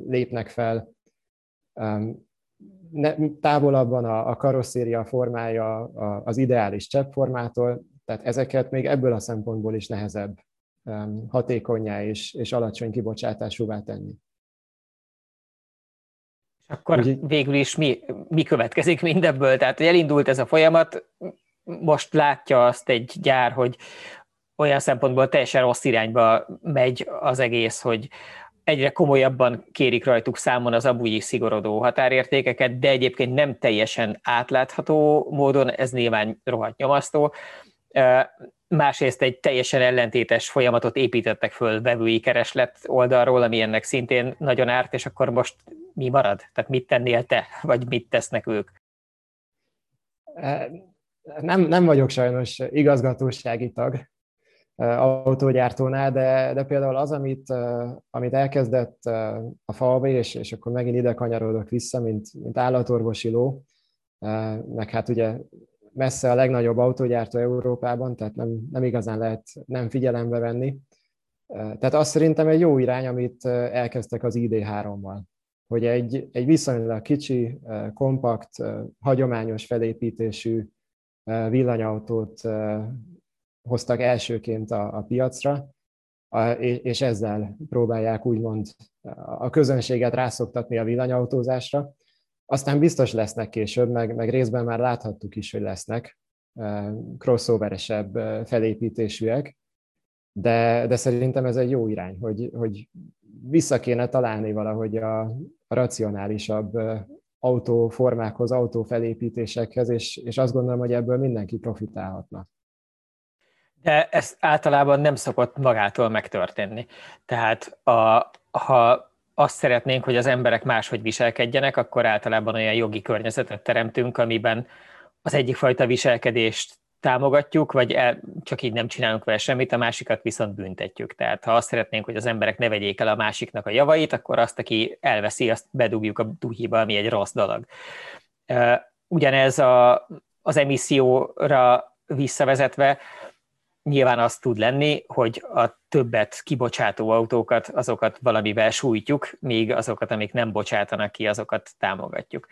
lépnek fel, ne, távolabban a, a karosszéria formája az ideális cseppformától, tehát ezeket még ebből a szempontból is nehezebb hatékonyá és, és alacsony kibocsátásúvá tenni. Akkor Úgy, végül is mi, mi következik mindebből? Tehát elindult ez a folyamat, most látja azt egy gyár, hogy olyan szempontból teljesen rossz irányba megy az egész, hogy egyre komolyabban kérik rajtuk számon az abúgyi szigorodó határértékeket, de egyébként nem teljesen átlátható módon, ez nyilván rohadt nyomasztó. Másrészt egy teljesen ellentétes folyamatot építettek föl vevői kereslet oldalról, ami ennek szintén nagyon árt, és akkor most mi marad? Tehát mit tennél te, vagy mit tesznek ők? Nem, nem vagyok sajnos igazgatósági tag, autógyártónál, de, de például az, amit, amit elkezdett a falva, és, és akkor megint ide kanyarodok vissza, mint, mint állatorvosi ló, meg hát ugye messze a legnagyobb autógyártó Európában, tehát nem, nem igazán lehet nem figyelembe venni. Tehát azt szerintem egy jó irány, amit elkezdtek az ID3-mal. hogy egy, egy viszonylag kicsi, kompakt, hagyományos felépítésű villanyautót hoztak elsőként a, a piacra, és ezzel próbálják úgymond a közönséget rászoktatni a villanyautózásra. Aztán biztos lesznek később, meg, meg részben már láthattuk is, hogy lesznek crossoveresebb felépítésűek, de, de szerintem ez egy jó irány, hogy, hogy vissza kéne találni valahogy a, a racionálisabb autóformákhoz, autófelépítésekhez, és, és azt gondolom, hogy ebből mindenki profitálhatna. De ez általában nem szokott magától megtörténni. Tehát a, ha azt szeretnénk, hogy az emberek máshogy viselkedjenek, akkor általában olyan jogi környezetet teremtünk, amiben az egyik fajta viselkedést támogatjuk, vagy el, csak így nem csinálunk vele semmit, a másikat viszont büntetjük. Tehát ha azt szeretnénk, hogy az emberek ne vegyék el a másiknak a javait, akkor azt, aki elveszi, azt bedugjuk a duhiba, ami egy rossz dolog. Ugyanez a, az emisszióra visszavezetve, nyilván az tud lenni, hogy a többet kibocsátó autókat, azokat valamivel sújtjuk, míg azokat, amik nem bocsátanak ki, azokat támogatjuk.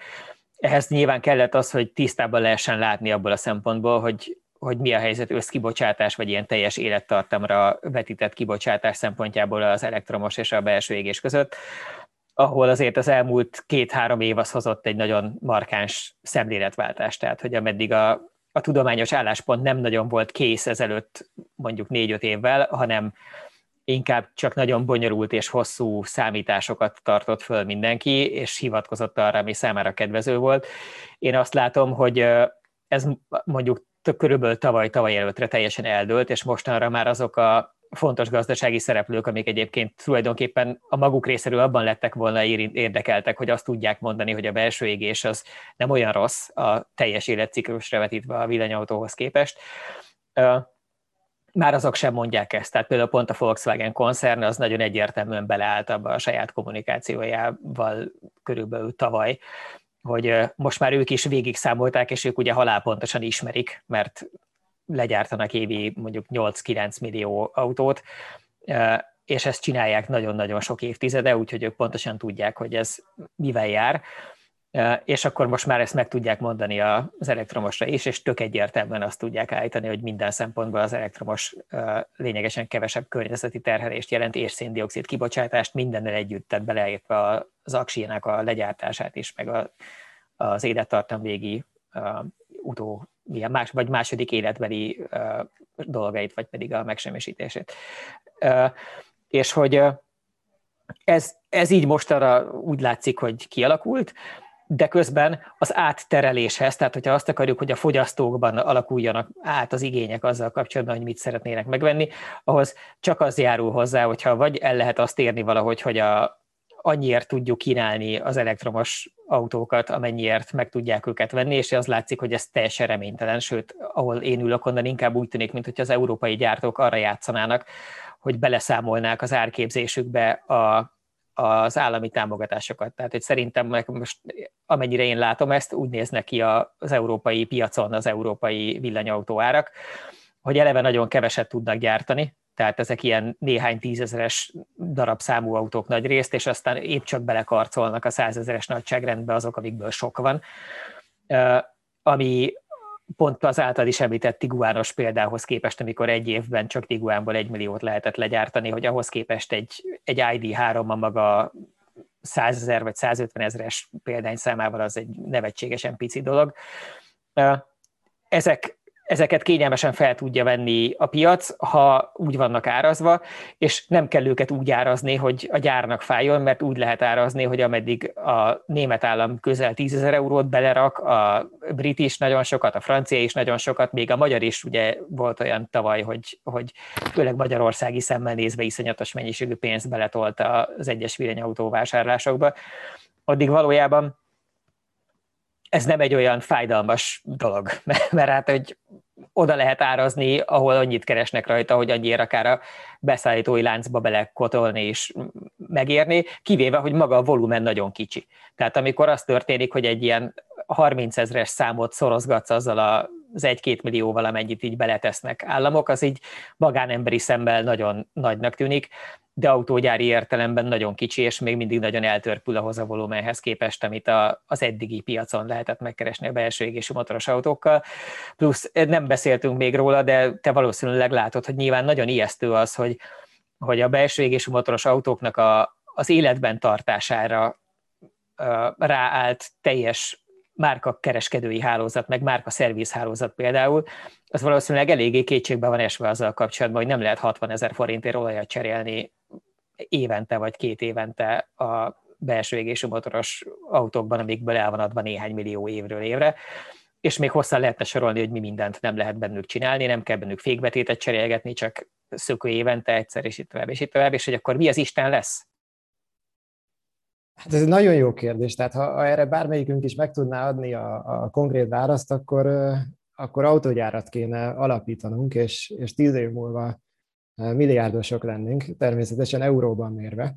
Ehhez nyilván kellett az, hogy tisztában lehessen látni abból a szempontból, hogy, hogy mi a helyzet összkibocsátás, vagy ilyen teljes élettartamra vetített kibocsátás szempontjából az elektromos és a belső égés között, ahol azért az elmúlt két-három év az hozott egy nagyon markáns szemléletváltást, tehát hogy ameddig a, a tudományos álláspont nem nagyon volt kész ezelőtt mondjuk négy-öt évvel, hanem inkább csak nagyon bonyolult és hosszú számításokat tartott föl mindenki, és hivatkozott arra, ami számára kedvező volt. Én azt látom, hogy ez mondjuk körülbelül tavaly-tavaly előttre teljesen eldőlt, és mostanra már azok a fontos gazdasági szereplők, amik egyébként tulajdonképpen a maguk részéről abban lettek volna érdekeltek, hogy azt tudják mondani, hogy a belső égés az nem olyan rossz a teljes életciklusra vetítve a villanyautóhoz képest. Már azok sem mondják ezt, tehát például pont a Volkswagen koncern az nagyon egyértelműen beleállt abba a saját kommunikációjával körülbelül tavaly, hogy most már ők is végig számolták, és ők ugye halálpontosan ismerik, mert legyártanak évi mondjuk 8-9 millió autót, és ezt csinálják nagyon-nagyon sok évtizede, úgyhogy ők pontosan tudják, hogy ez mivel jár, és akkor most már ezt meg tudják mondani az elektromosra is, és tök egyértelműen azt tudják állítani, hogy minden szempontból az elektromos lényegesen kevesebb környezeti terhelést jelent, és széndiokszid kibocsátást mindennel együtt, tehát beleértve az aksiének a legyártását is, meg a, az élettartam végi utó milyen más, vagy második életbeli uh, dolgait, vagy pedig a megsemmisítését. Uh, és hogy ez, ez így mostanra úgy látszik, hogy kialakult, de közben az áttereléshez, tehát hogyha azt akarjuk, hogy a fogyasztókban alakuljanak át az igények azzal kapcsolatban, hogy mit szeretnének megvenni, ahhoz csak az járul hozzá, hogyha vagy el lehet azt érni valahogy, hogy a, annyiért tudjuk kínálni az elektromos autókat, amennyiért meg tudják őket venni, és az látszik, hogy ez teljesen reménytelen, sőt, ahol én ülök, onnan inkább úgy tűnik, mint hogy az európai gyártók arra játszanának, hogy beleszámolnák az árképzésükbe a, az állami támogatásokat. Tehát, hogy szerintem most, amennyire én látom ezt, úgy néznek ki az európai piacon az európai villanyautóárak, hogy eleve nagyon keveset tudnak gyártani, tehát ezek ilyen néhány tízezeres darabszámú autók nagy részt, és aztán épp csak belekarcolnak a százezeres nagyságrendbe azok, amikből sok van. Ami pont az által is említett Tiguános példához képest, amikor egy évben csak Tiguánból egy milliót lehetett legyártani, hogy ahhoz képest egy, egy ID3 a maga 100 ezer vagy 150 ezeres számával az egy nevetségesen pici dolog. Ezek ezeket kényelmesen fel tudja venni a piac, ha úgy vannak árazva, és nem kell őket úgy árazni, hogy a gyárnak fájjon, mert úgy lehet árazni, hogy ameddig a német állam közel 10 ezer eurót belerak, a brit is nagyon sokat, a francia is nagyon sokat, még a magyar is ugye volt olyan tavaly, hogy, hogy főleg magyarországi szemmel nézve iszonyatos mennyiségű pénzt beletolta az egyes villanyautó vásárlásokba. Addig valójában ez nem egy olyan fájdalmas dolog, [laughs] mert, mert hát, hogy oda lehet árazni, ahol annyit keresnek rajta, hogy annyira akár a beszállítói láncba belekotolni és megérni, kivéve, hogy maga a volumen nagyon kicsi. Tehát amikor az történik, hogy egy ilyen 30 ezres számot szorozgatsz azzal a az egy-két millió valamennyit így beletesznek államok, az így magánemberi szemmel nagyon nagynak tűnik, de autógyári értelemben nagyon kicsi, és még mindig nagyon eltörpül ahhoz a volumenhez képest, amit a, az eddigi piacon lehetett megkeresni a belső égésű motoros autókkal. Plusz nem beszéltünk még róla, de te valószínűleg látod, hogy nyilván nagyon ijesztő az, hogy, hogy a belső égésű motoros autóknak a, az életben tartására ráállt teljes márka kereskedői hálózat, meg márka szerviz hálózat például, az valószínűleg eléggé kétségbe van esve azzal kapcsolatban, hogy nem lehet 60 ezer forintért olajat cserélni évente vagy két évente a belső égésű motoros autókban, amikből el van adva néhány millió évről évre, és még hosszan lehetne sorolni, hogy mi mindent nem lehet bennük csinálni, nem kell bennük fékbetétet cserélgetni, csak szökő évente egyszer, és itt tovább, és itt tovább, és hogy akkor mi az Isten lesz? Hát ez egy nagyon jó kérdés, tehát ha, erre bármelyikünk is meg tudná adni a, a konkrét választ, akkor, akkor autógyárat kéne alapítanunk, és, és tíz év múlva milliárdosok lennénk, természetesen euróban mérve.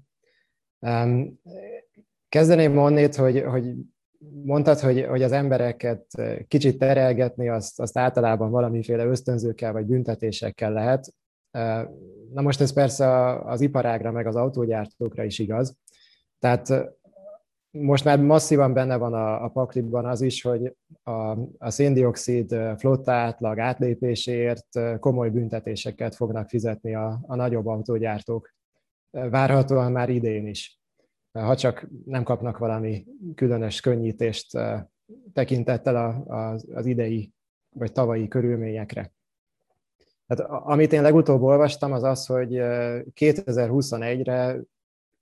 Kezdeném onnét, hogy, hogy mondtad, hogy, hogy az embereket kicsit terelgetni, azt, azt általában valamiféle ösztönzőkkel vagy büntetésekkel lehet. Na most ez persze az iparágra, meg az autógyártókra is igaz. Tehát most már masszívan benne van a, a pakliban az is, hogy a, a széndiokszid flotta átlag átlépéséért komoly büntetéseket fognak fizetni a, a nagyobb autógyártók. Várhatóan már idén is, ha csak nem kapnak valami különös könnyítést tekintettel a, a, az idei vagy tavalyi körülményekre. Tehát, amit én legutóbb olvastam, az az, hogy 2021-re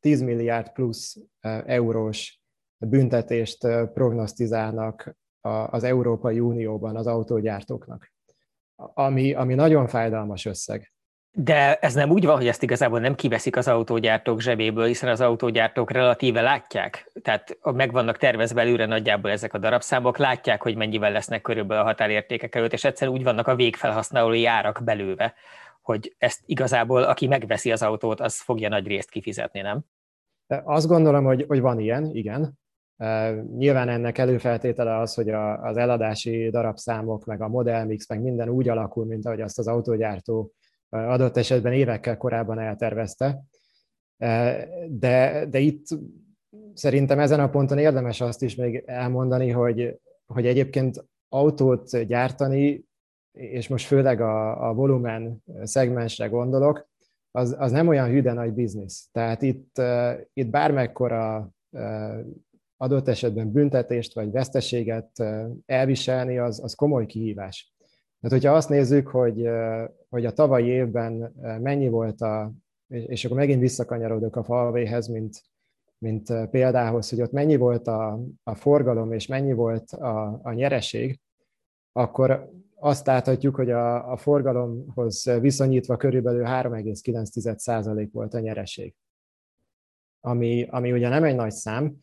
10 milliárd plusz eurós büntetést prognosztizálnak az Európai Unióban az autógyártóknak, ami, ami nagyon fájdalmas összeg. De ez nem úgy van, hogy ezt igazából nem kiveszik az autógyártók zsebéből, hiszen az autógyártók relatíve látják, tehát meg vannak tervezve előre nagyjából ezek a darabszámok, látják, hogy mennyivel lesznek körülbelül a határértékek előtt, és egyszerűen úgy vannak a végfelhasználói árak belőve, hogy ezt igazából, aki megveszi az autót, az fogja nagy részt kifizetni, nem? Azt gondolom, hogy, hogy van ilyen, igen. Nyilván ennek előfeltétele az, hogy az eladási darabszámok, meg a modellmix, meg minden úgy alakul, mint ahogy azt az autógyártó adott esetben évekkel korábban eltervezte. De, de itt szerintem ezen a ponton érdemes azt is még elmondani, hogy, hogy egyébként autót gyártani, és most főleg a, a volumen szegmensre gondolok, az, az nem olyan hűde nagy biznisz. Tehát itt, itt bármekkora adott esetben büntetést vagy veszteséget elviselni, az, az komoly kihívás. Tehát, hogyha azt nézzük, hogy, hogy a tavalyi évben mennyi volt a, és akkor megint visszakanyarodok a falvéhez, mint, mint példához, hogy ott mennyi volt a, a forgalom és mennyi volt a, a nyereség, akkor azt láthatjuk, hogy a, a forgalomhoz viszonyítva körülbelül 3,9% volt a nyereség. Ami, ami ugye nem egy nagy szám,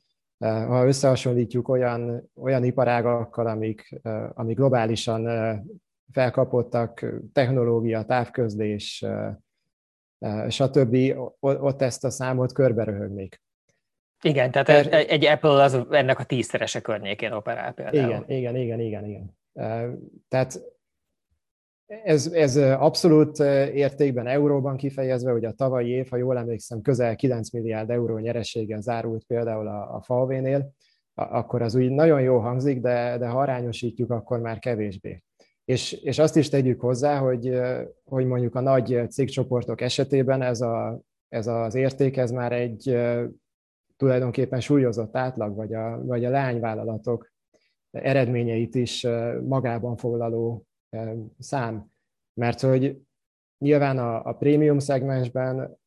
ha összehasonlítjuk olyan, olyan iparágakkal, amik, amik globálisan felkapottak, technológia, távközlés, stb., ott ezt a számot körbe röhögnék. Igen, tehát egy Apple az ennek a tízszerese környékén operál például. Igen, igen, igen, igen, igen. Tehát ez, ez abszolút értékben, euróban kifejezve, hogy a tavalyi év, ha jól emlékszem, közel 9 milliárd euró nyereséggel zárult például a, a VW-nél, akkor az úgy nagyon jó hangzik, de, de ha arányosítjuk, akkor már kevésbé. És, és azt is tegyük hozzá, hogy, hogy mondjuk a nagy cégcsoportok esetében ez, a, ez az érték, ez már egy tulajdonképpen súlyozott átlag, vagy a, vagy a leányvállalatok eredményeit is magában foglaló szám. Mert hogy nyilván a, a prémium szegmensben,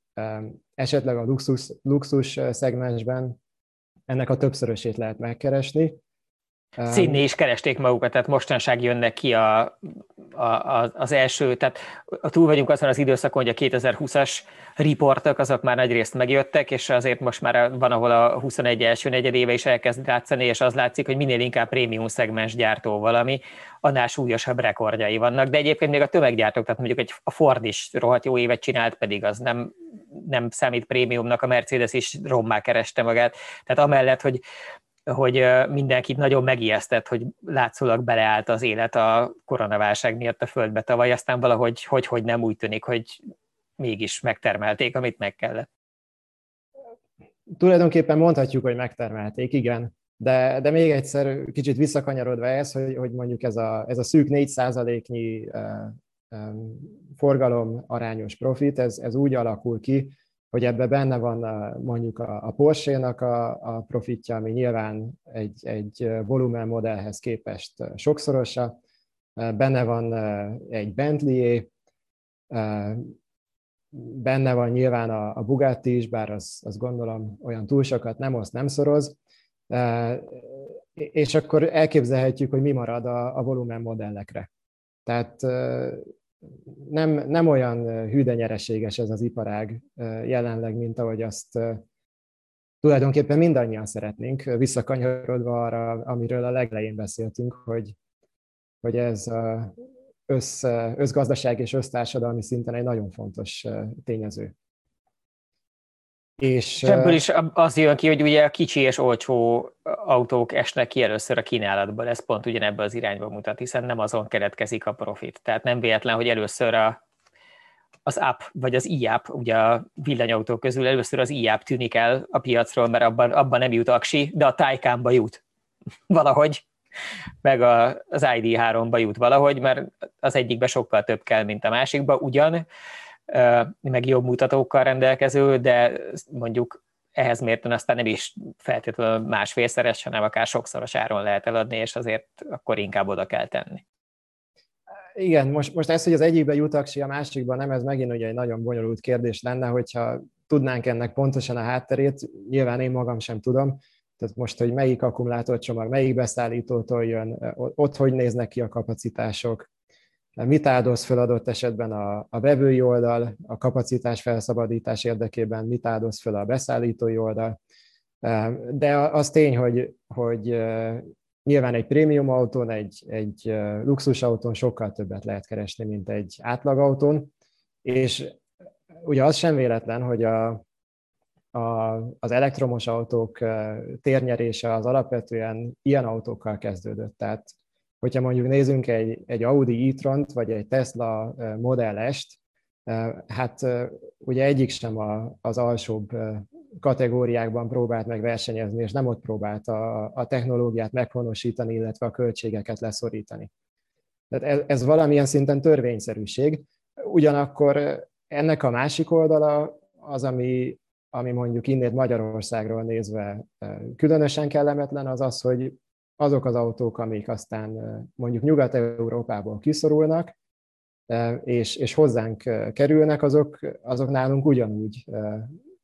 esetleg a luxus, luxus szegmensben ennek a többszörösét lehet megkeresni. Színni is keresték magukat, tehát mostanság jönnek ki a, a, az első, tehát túl vagyunk azon az időszakon, hogy a 2020-as riportok, azok már nagyrészt megjöttek, és azért most már van, ahol a 21 első negyedéve is elkezd látszani, és az látszik, hogy minél inkább prémium szegmens gyártó valami, annál súlyosabb rekordjai vannak. De egyébként még a tömeggyártók, tehát mondjuk egy, a Ford is rohadt jó évet csinált, pedig az nem, nem számít prémiumnak, a Mercedes is rommá kereste magát. Tehát amellett, hogy hogy mindenkit nagyon megijesztett, hogy látszólag beleállt az élet a koronaválság miatt a földbe tavaly, aztán valahogy hogy, hogy nem úgy tűnik, hogy mégis megtermelték, amit meg kellett. Tulajdonképpen mondhatjuk, hogy megtermelték, igen. De, de még egyszer kicsit visszakanyarodva ez, hogy, hogy mondjuk ez a, ez a szűk 4 nyi forgalom arányos profit, ez, ez úgy alakul ki, hogy ebbe benne van a, mondjuk a, a Porsche-nak a, a profitja, ami nyilván egy, egy volumen modellhez képest sokszorosa, benne van egy bentley benne van nyilván a, a Bugatti is, bár az, az gondolom olyan túl sokat nem oszt, nem szoroz, és akkor elképzelhetjük, hogy mi marad a, a volumen modellekre. Tehát nem, nem olyan hűde nyereséges ez az iparág jelenleg, mint ahogy azt tulajdonképpen mindannyian szeretnénk, visszakanyarodva arra, amiről a legelején beszéltünk, hogy, hogy ez össz, összgazdaság és össztársadalmi szinten egy nagyon fontos tényező. És, ebből is az jön ki, hogy ugye a kicsi és olcsó autók esnek ki először a kínálatból, ez pont ugyanebben az irányba mutat, hiszen nem azon keletkezik a profit. Tehát nem véletlen, hogy először a, az app, vagy az i-app, ugye a villanyautók közül először az i-app tűnik el a piacról, mert abban, abban nem jut aksi, de a Taycanba jut. [laughs] Valahogy, meg a, az ID3-ba jut valahogy, mert az egyikbe sokkal több kell, mint a másikba, ugyan, meg jobb mutatókkal rendelkező, de mondjuk ehhez mérten aztán nem is feltétlenül másfélszeres, hanem akár sokszoros áron lehet eladni, és azért akkor inkább oda kell tenni. Igen, most, most ez, hogy az egyikbe jut aksi, a másikban nem, ez megint ugye egy nagyon bonyolult kérdés lenne, hogyha tudnánk ennek pontosan a hátterét, nyilván én magam sem tudom, tehát most, hogy melyik akkumulátorcsomag, melyik beszállítótól jön, ott hogy néznek ki a kapacitások, mit áldoz fel adott esetben a, a vevői oldal, a kapacitás felszabadítás érdekében, mit áldoz fel a beszállítói oldal. De az tény, hogy, hogy nyilván egy prémium autón, egy, egy luxusautón sokkal többet lehet keresni, mint egy átlagautón, és ugye az sem véletlen, hogy a, a, az elektromos autók térnyerése az alapvetően ilyen autókkal kezdődött. Tehát hogyha mondjuk nézünk egy, egy Audi e-tront, vagy egy Tesla Model S-t, hát ugye egyik sem a, az alsóbb kategóriákban próbált meg versenyezni, és nem ott próbált a, a technológiát meghonosítani, illetve a költségeket leszorítani. Tehát ez, ez valamilyen szinten törvényszerűség. Ugyanakkor ennek a másik oldala az, ami, ami mondjuk innét Magyarországról nézve különösen kellemetlen, az az, hogy azok az autók, amik aztán mondjuk Nyugat-Európából kiszorulnak, és, és hozzánk kerülnek, azok, azok nálunk ugyanúgy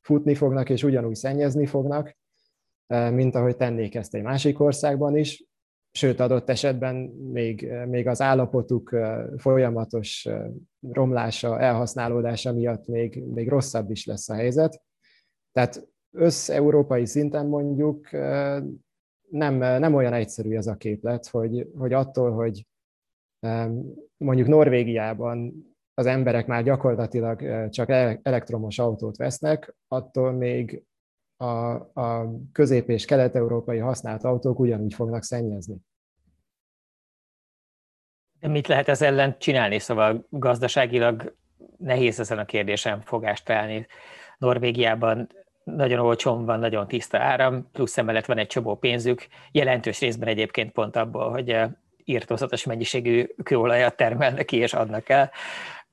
futni fognak, és ugyanúgy szennyezni fognak, mint ahogy tennék ezt egy másik országban is, sőt adott esetben még, még az állapotuk folyamatos romlása, elhasználódása miatt még, még rosszabb is lesz a helyzet. Tehát összeurópai szinten mondjuk nem, nem olyan egyszerű ez a képlet, hogy, hogy attól, hogy mondjuk Norvégiában az emberek már gyakorlatilag csak elektromos autót vesznek, attól még a, a közép- és kelet-európai használt autók ugyanúgy fognak szennyezni. De mit lehet ez ellen csinálni? Szóval gazdaságilag nehéz ezen a kérdésen fogást találni. Norvégiában nagyon olcsón van, nagyon tiszta áram, plusz emellett van egy csomó pénzük, jelentős részben egyébként pont abból, hogy eh, írtózatos mennyiségű kőolajat termelnek ki és adnak el,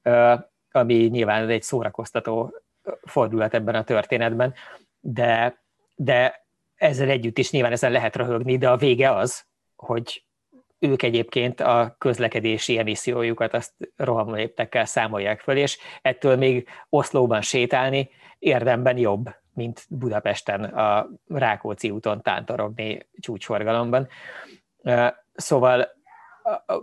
eh, ami nyilván egy szórakoztató fordulat ebben a történetben, de, de ezzel együtt is nyilván ezen lehet röhögni, de a vége az, hogy ők egyébként a közlekedési emissziójukat azt rohamléptekkel számolják föl, és ettől még Oszlóban sétálni érdemben jobb, mint Budapesten a Rákóczi úton tántorogni csúcsforgalomban. Szóval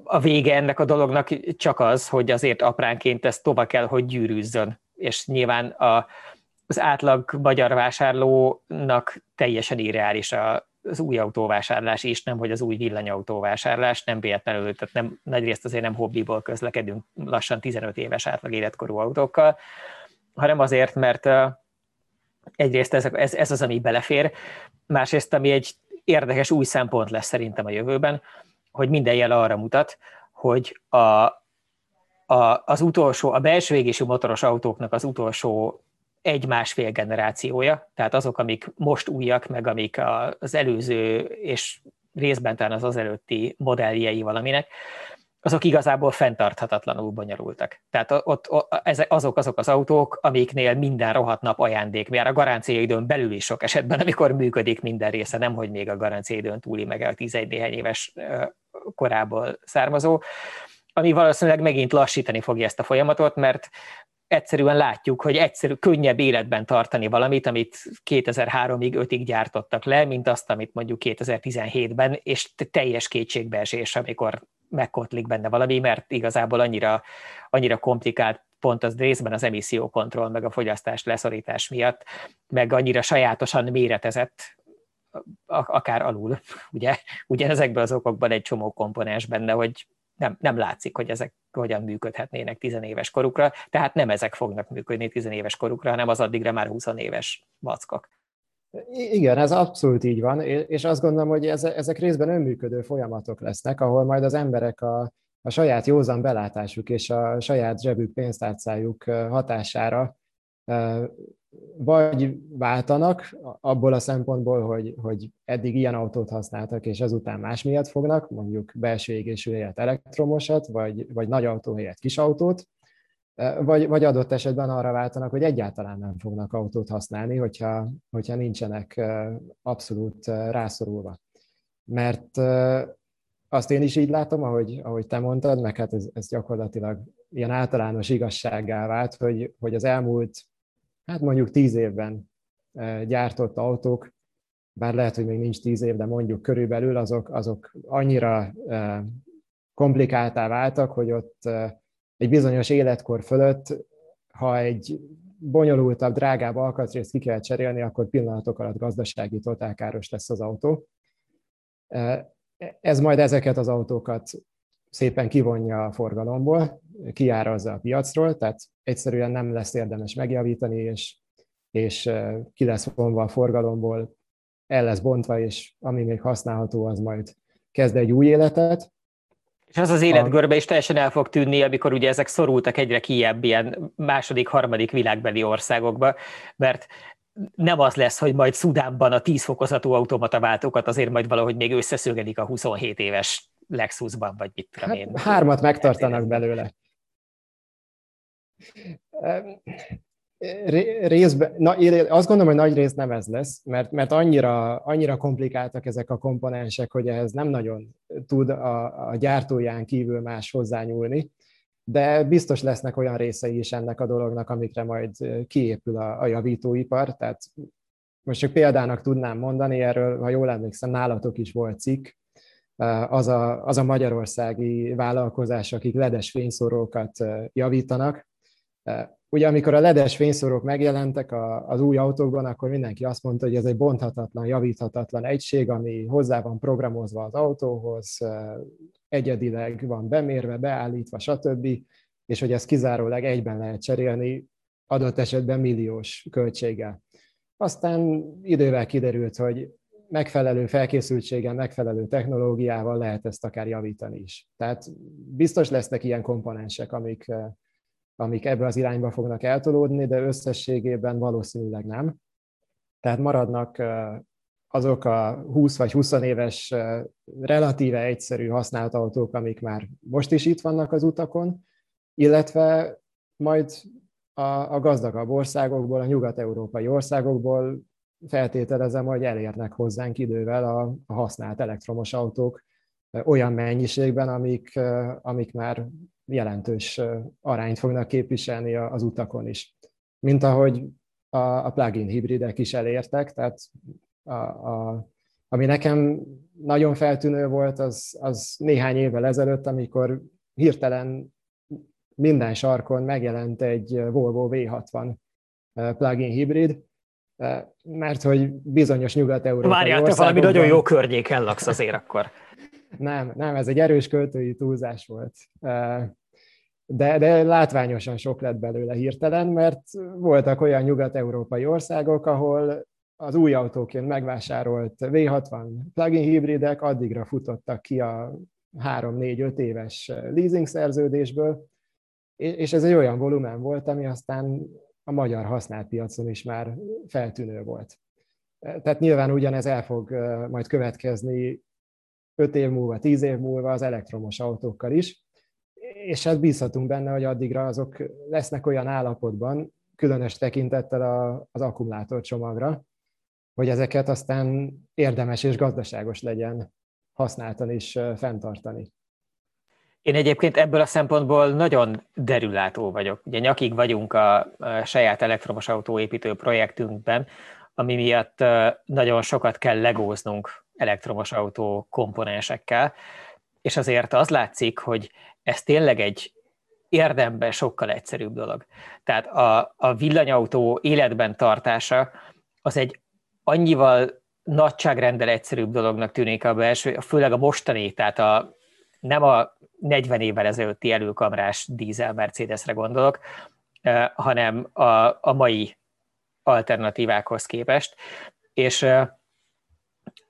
a vége ennek a dolognak csak az, hogy azért apránként ez tova kell, hogy gyűrűzzön. És nyilván a, az átlag magyar vásárlónak teljesen irreális a, az új autóvásárlás is, nem hogy az új villanyautóvásárlás, nem véletlenül, tehát nem, nagyrészt azért nem hobbiból közlekedünk lassan 15 éves átlag életkorú autókkal, hanem azért, mert egyrészt ez, ez, ez az, ami belefér, másrészt, ami egy érdekes új szempont lesz szerintem a jövőben, hogy minden jel arra mutat, hogy a, a, az utolsó, a belső égésű motoros autóknak az utolsó egy-másfél generációja, tehát azok, amik most újak, meg amik az előző és részben talán az az előtti modelljei valaminek, azok igazából fenntarthatatlanul bonyolultak. Tehát ott, ott azok azok az autók, amiknél minden rohadt nap ajándék, mert a garanciaidőn belül is sok esetben, amikor működik minden része, nem hogy még a garanciaidőn túli, meg a 11 néhány éves korából származó, ami valószínűleg megint lassítani fogja ezt a folyamatot, mert egyszerűen látjuk, hogy egyszerű, könnyebb életben tartani valamit, amit 2003-ig, 5-ig gyártottak le, mint azt, amit mondjuk 2017-ben, és teljes kétségbeesés, amikor megkotlik benne valami, mert igazából annyira, annyira komplikált pont az részben az emissziókontroll, meg a fogyasztás leszorítás miatt, meg annyira sajátosan méretezett, akár alul, [laughs] ugye, ugye ezekben az okokban egy csomó komponens benne, hogy nem, nem látszik, hogy ezek hogyan működhetnének tizenéves korukra, tehát nem ezek fognak működni tizenéves korukra, hanem az addigra már 20 éves vackok. Igen, ez abszolút így van, és azt gondolom, hogy ezek részben önműködő folyamatok lesznek, ahol majd az emberek a, a saját józan belátásuk és a saját zsebük pénztárcájuk hatására vagy váltanak abból a szempontból, hogy, hogy eddig ilyen autót használtak, és ezután más miatt fognak, mondjuk belső égésű helyett elektromosat, vagy, vagy nagy autó helyett kis autót, vagy, vagy adott esetben arra váltanak, hogy egyáltalán nem fognak autót használni, hogyha, hogyha nincsenek abszolút rászorulva. Mert azt én is így látom, ahogy, ahogy te mondtad, meg hát ez, ez gyakorlatilag ilyen általános igazsággá vált, hogy, hogy az elmúlt hát mondjuk tíz évben gyártott autók, bár lehet, hogy még nincs tíz év, de mondjuk körülbelül azok, azok annyira komplikáltá váltak, hogy ott egy bizonyos életkor fölött, ha egy bonyolultabb, drágább alkatrészt ki kell cserélni, akkor pillanatok alatt gazdasági totálkáros lesz az autó. Ez majd ezeket az autókat szépen kivonja a forgalomból, kiárazza a piacról, tehát egyszerűen nem lesz érdemes megjavítani, és, és ki lesz vonva a forgalomból, el lesz bontva, és ami még használható, az majd kezd egy új életet. És az az életgörbe is teljesen el fog tűnni, amikor ugye ezek szorultak egyre kiebb ilyen második, harmadik világbeli országokba, mert nem az lesz, hogy majd Szudánban a 10 fokozatú automata váltókat azért majd valahogy még összeszögelik a 27 éves Lexusban, vagy mit tudom hát, én. Hármat megtartanak belőle. Részben, na, én azt gondolom, hogy nagy rész nem ez lesz, mert, mert annyira, annyira komplikáltak ezek a komponensek, hogy ehhez nem nagyon tud a, a gyártóján kívül más hozzányúlni, de biztos lesznek olyan részei is ennek a dolognak, amikre majd kiépül a, a javítóipar, tehát most csak példának tudnám mondani erről, ha jól emlékszem, nálatok is volt cikk, az a, az a magyarországi vállalkozás, akik ledes fényszórókat javítanak. Ugye amikor a ledes fényszórók megjelentek az új autókban, akkor mindenki azt mondta, hogy ez egy bonthatatlan, javíthatatlan egység, ami hozzá van programozva az autóhoz, egyedileg van bemérve, beállítva, stb., és hogy ezt kizárólag egyben lehet cserélni, adott esetben milliós költséggel. Aztán idővel kiderült, hogy megfelelő felkészültséggel, megfelelő technológiával lehet ezt akár javítani is. Tehát biztos lesznek ilyen komponensek, amik, amik ebbe az irányba fognak eltolódni, de összességében valószínűleg nem. Tehát maradnak azok a 20 vagy 20 éves relatíve egyszerű használt autók, amik már most is itt vannak az utakon, illetve majd a, a gazdagabb országokból, a nyugat-európai országokból feltételezem, hogy elérnek hozzánk idővel a, a használt elektromos autók olyan mennyiségben, amik, amik már jelentős arányt fognak képviselni az utakon is. Mint ahogy a, a plug-in hibridek is elértek, tehát a, a, ami nekem nagyon feltűnő volt, az, az néhány évvel ezelőtt, amikor hirtelen minden sarkon megjelent egy Volvo V60 plug-in hibrid, mert hogy bizonyos nyugat-európai Várjál, te valami nagyon jó környéken laksz azért akkor. Nem, nem, ez egy erős költői túlzás volt. De, de látványosan sok lett belőle hirtelen, mert voltak olyan nyugat-európai országok, ahol az új autóként megvásárolt V60 plug-in hibridek addigra futottak ki a 3-4-5 éves leasing szerződésből, és ez egy olyan volumen volt, ami aztán a magyar használt piacon is már feltűnő volt. Tehát nyilván ugyanez el fog majd következni 5 év múlva, 10 év múlva az elektromos autókkal is, és hát bízhatunk benne, hogy addigra azok lesznek olyan állapotban, különös tekintettel az akkumulátorcsomagra, hogy ezeket aztán érdemes és gazdaságos legyen használtan is fenntartani. Én egyébként ebből a szempontból nagyon derülátó vagyok. Ugye nyakig vagyunk a saját elektromos autóépítő projektünkben, ami miatt nagyon sokat kell legóznunk elektromos autó komponensekkel, és azért az látszik, hogy ez tényleg egy érdemben sokkal egyszerűbb dolog. Tehát a, a villanyautó életben tartása az egy annyival nagyságrendel egyszerűbb dolognak tűnik a belső, főleg a mostani, tehát a, nem a 40 évvel ezelőtti előkamrás dízel Mercedesre gondolok, hanem a, a mai alternatívákhoz képest. És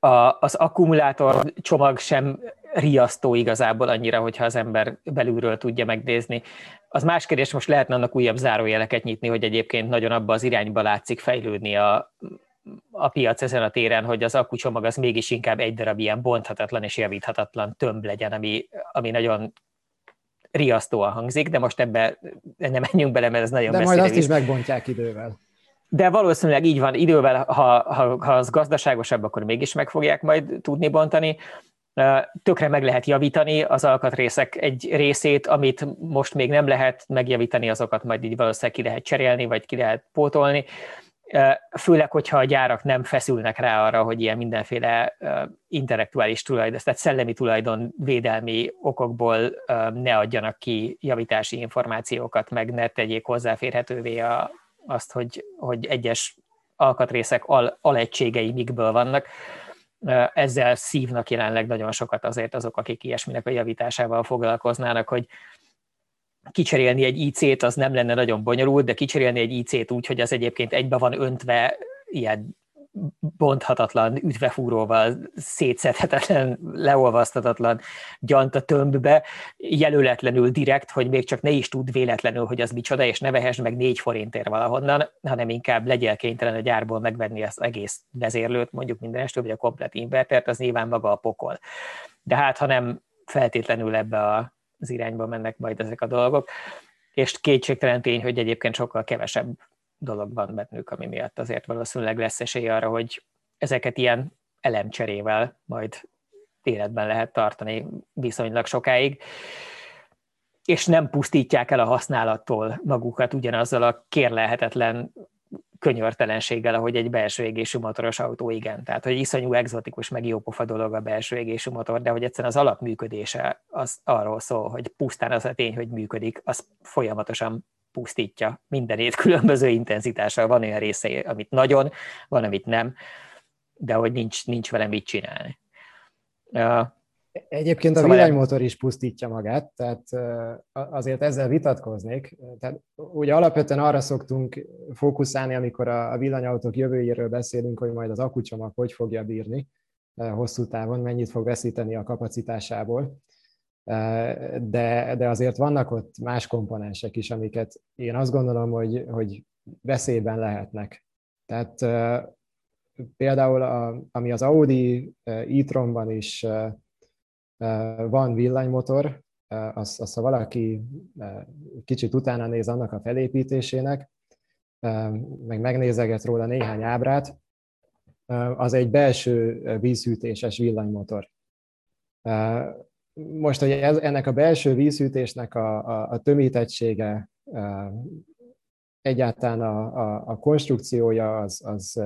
a, az akkumulátor csomag sem riasztó igazából annyira, hogyha az ember belülről tudja megnézni. Az más kérdés, most lehetne annak újabb zárójeleket nyitni, hogy egyébként nagyon abba az irányba látszik fejlődni a, a piac ezen a téren, hogy az akkucsomag az mégis inkább egy darab ilyen bonthatatlan és javíthatatlan tömb legyen, ami, ami nagyon riasztóan hangzik, de most ebbe nem menjünk bele, mert ez nagyon De majd azt is megbontják idővel. De valószínűleg így van, idővel, ha, ha, ha az gazdaságosabb, akkor mégis meg fogják majd tudni bontani. Tökre meg lehet javítani az alkatrészek egy részét, amit most még nem lehet megjavítani, azokat majd így valószínűleg ki lehet cserélni, vagy ki lehet pótolni főleg, hogyha a gyárak nem feszülnek rá arra, hogy ilyen mindenféle intellektuális tulajdon, tehát szellemi tulajdon védelmi okokból ne adjanak ki javítási információkat, meg ne tegyék hozzáférhetővé a, azt, hogy, hogy egyes alkatrészek al, alegységei mikből vannak. Ezzel szívnak jelenleg nagyon sokat azért azok, akik ilyesminek a javításával foglalkoznának, hogy kicserélni egy IC-t az nem lenne nagyon bonyolult, de kicserélni egy IC-t úgy, hogy az egyébként egybe van öntve ilyen bonthatatlan, ütvefúróval szétszedhetetlen, leolvasztatatlan gyanta tömbbe, jelöletlenül direkt, hogy még csak ne is tud véletlenül, hogy az micsoda, és ne vehess meg négy forintért valahonnan, hanem inkább legyél kénytelen a gyárból megvenni az egész vezérlőt, mondjuk minden estől, vagy a komplet invertert, az nyilván maga a pokol. De hát, ha nem feltétlenül ebbe a az irányba mennek majd ezek a dolgok, és kétségtelen tény, hogy egyébként sokkal kevesebb dolog van bennük, ami miatt azért valószínűleg lesz esély arra, hogy ezeket ilyen elemcserével majd életben lehet tartani viszonylag sokáig, és nem pusztítják el a használattól magukat ugyanazzal a kérlelhetetlen könyörtelenséggel, ahogy egy belső égésű motoros autó, igen. Tehát, hogy iszonyú egzotikus, meg jópofa dolog a belső égésű motor, de hogy egyszerűen az alapműködése az arról szól, hogy pusztán az a tény, hogy működik, az folyamatosan pusztítja mindenét különböző intenzitással. Van olyan része, amit nagyon, van, amit nem, de hogy nincs, nincs vele mit csinálni. Egyébként a szóval villanymotor is pusztítja magát, tehát azért ezzel vitatkoznék. Tehát ugye alapvetően arra szoktunk fókuszálni, amikor a villanyautók jövőjéről beszélünk, hogy majd az akucsomag hogy fogja bírni hosszú távon, mennyit fog veszíteni a kapacitásából. De, de azért vannak ott más komponensek is, amiket én azt gondolom, hogy, hogy veszélyben lehetnek. Tehát például a, ami az Audi e-tronban is van villanymotor, az, az ha valaki kicsit utána néz annak a felépítésének, meg megnézeget róla néhány ábrát, az egy belső vízhűtéses villanymotor. Most, hogy ez, ennek a belső vízhűtésnek a, a, a tömítettsége, egyáltalán a, a, a konstrukciója az, az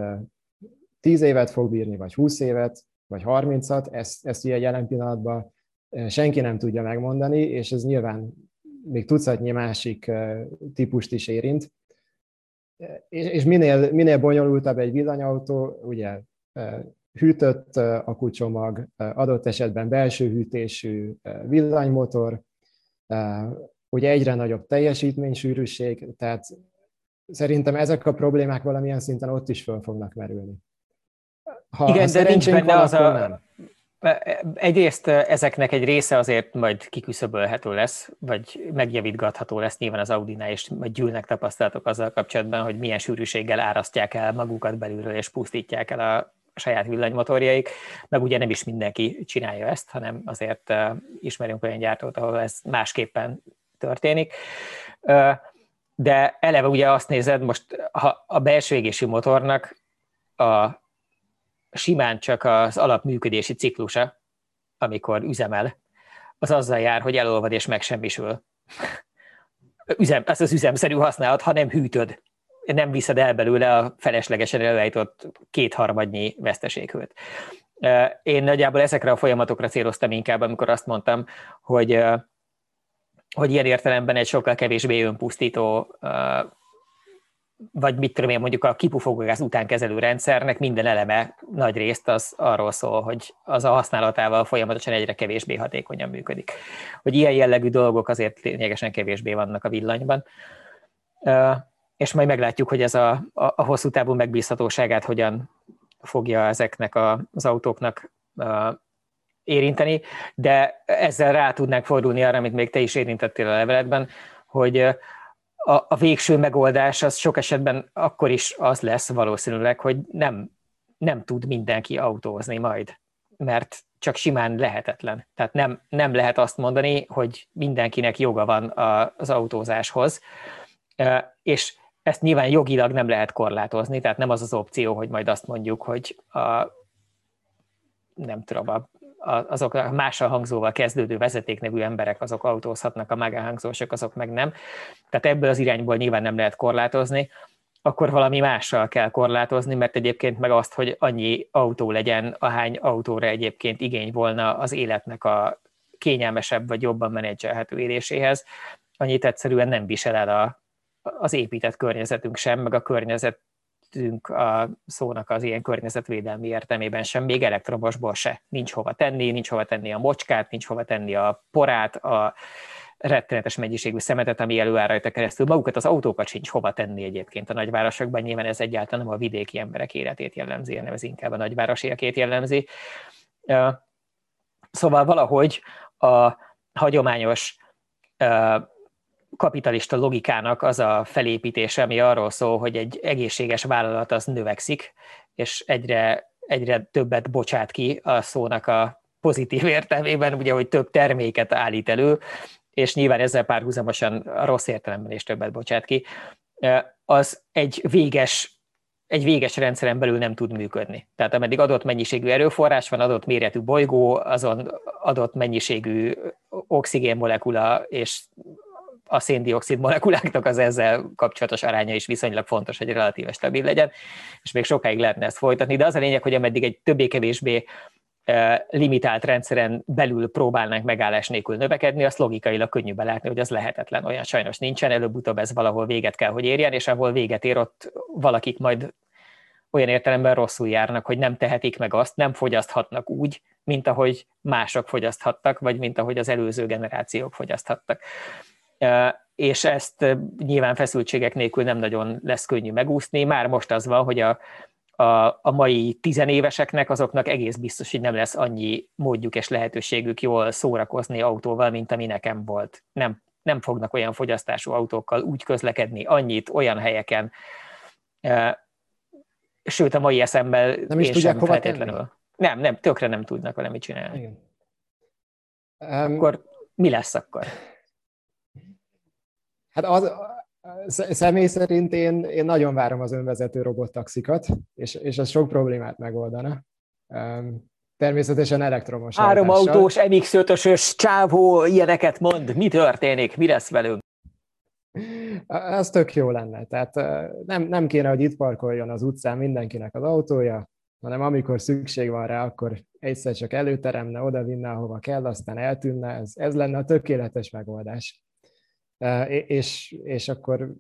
10 évet fog bírni, vagy 20 évet, vagy 30-at, ezt, ezt ugye jelen pillanatban senki nem tudja megmondani, és ez nyilván még tucatnyi másik típust is érint. És minél, minél bonyolultabb egy villanyautó, ugye hűtött akucsomag, adott esetben belső hűtésű villanymotor, ugye egyre nagyobb teljesítménysűrűség, tehát szerintem ezek a problémák valamilyen szinten ott is föl fognak merülni. Ha, Igen, ha de nincs benne van, az a... Nem. Egyrészt ezeknek egy része azért majd kiküszöbölhető lesz, vagy megjavítgatható lesz nyilván az Audinál, és majd gyűlnek tapasztalatok azzal kapcsolatban, hogy milyen sűrűséggel árasztják el magukat belülről, és pusztítják el a saját villanymotorjaik, meg ugye nem is mindenki csinálja ezt, hanem azért ismerünk olyan gyártót, ahol ez másképpen történik. De eleve ugye azt nézed, most ha a belső égési motornak a simán csak az alapműködési ciklusa, amikor üzemel, az azzal jár, hogy elolvad és megsemmisül. Üzem, ez az üzemszerű használat, ha nem hűtöd, nem viszed el belőle a feleslegesen előállított kétharmadnyi veszteséghőt. Én nagyjából ezekre a folyamatokra céloztam inkább, amikor azt mondtam, hogy, hogy ilyen értelemben egy sokkal kevésbé önpusztító vagy mit tudom én, mondjuk a kipufogógáz után kezelő rendszernek minden eleme nagy részt az arról szól, hogy az a használatával folyamatosan egyre kevésbé hatékonyan működik. Hogy ilyen jellegű dolgok azért lényegesen kevésbé vannak a villanyban. És majd meglátjuk, hogy ez a, a, a hosszú távú megbízhatóságát hogyan fogja ezeknek a, az autóknak érinteni, de ezzel rá tudnánk fordulni arra, amit még te is érintettél a leveletben, hogy a, a végső megoldás az sok esetben akkor is az lesz valószínűleg, hogy nem, nem tud mindenki autózni majd, mert csak simán lehetetlen. Tehát nem, nem lehet azt mondani, hogy mindenkinek joga van az autózáshoz, és ezt nyilván jogilag nem lehet korlátozni, tehát nem az az opció, hogy majd azt mondjuk, hogy a, nem tudom, a azok a mással hangzóval kezdődő vezetéknevű emberek, azok autózhatnak, a magánhangzósok, azok meg nem. Tehát ebből az irányból nyilván nem lehet korlátozni, akkor valami mással kell korlátozni, mert egyébként meg azt, hogy annyi autó legyen, ahány autóra egyébként igény volna az életnek a kényelmesebb vagy jobban menedzselhető éréséhez, annyit egyszerűen nem visel el a, az épített környezetünk sem, meg a környezet beszéltünk a szónak az ilyen környezetvédelmi értelmében sem, még elektromosból se. Nincs hova tenni, nincs hova tenni a mocskát, nincs hova tenni a porát, a rettenetes mennyiségű szemetet, ami előáll rajta keresztül. Magukat az autókat sincs hova tenni egyébként a nagyvárosokban, nyilván ez egyáltalán nem a vidéki emberek életét jellemzi, hanem ez inkább a nagyvárosiakét jellemzi. Szóval valahogy a hagyományos kapitalista logikának az a felépítése, ami arról szól, hogy egy egészséges vállalat az növekszik, és egyre, egyre többet bocsát ki a szónak a pozitív értelmében, ugye, hogy több terméket állít elő, és nyilván ezzel párhuzamosan a rossz értelemben is többet bocsát ki, az egy véges egy véges rendszeren belül nem tud működni. Tehát ameddig adott mennyiségű erőforrás van, adott méretű bolygó, azon adott mennyiségű oxigénmolekula és a széndiokszid molekuláknak az ezzel kapcsolatos aránya is viszonylag fontos, hogy relatíve stabil legyen, és még sokáig lehetne ezt folytatni, de az a lényeg, hogy ameddig egy többé-kevésbé e, limitált rendszeren belül próbálnánk megállás nélkül növekedni, azt logikailag könnyű belátni, hogy az lehetetlen. Olyan sajnos nincsen, előbb-utóbb ez valahol véget kell, hogy érjen, és ahol véget ér, ott valakik majd olyan értelemben rosszul járnak, hogy nem tehetik meg azt, nem fogyaszthatnak úgy, mint ahogy mások fogyaszthattak, vagy mint ahogy az előző generációk fogyaszthattak és ezt nyilván feszültségek nélkül nem nagyon lesz könnyű megúszni. Már most az van, hogy a, a, a mai tizenéveseknek azoknak egész biztos, hogy nem lesz annyi módjuk és lehetőségük jól szórakozni autóval, mint ami nekem volt. Nem, nem fognak olyan fogyasztású autókkal úgy közlekedni annyit olyan helyeken, sőt a mai eszemmel nem is tudják hova feltétlenül. Tenni? Nem, nem, tökre nem tudnak vele mit csinálni. Igen. Um, akkor mi lesz akkor? Hát az, személy szerint én, én nagyon várom az önvezető robottaxikat, és, és ez sok problémát megoldana. Természetesen elektromos. Három autós MX-5-ös csávó ilyeneket mond. Mi történik? Mi lesz velünk? Ez tök jó lenne. Tehát nem, nem kéne, hogy itt parkoljon az utcán mindenkinek az autója, hanem amikor szükség van rá, akkor egyszer csak előteremne, oda vinne, ahova kell, aztán eltűnne. Ez, ez lenne a tökéletes megoldás és, és akkor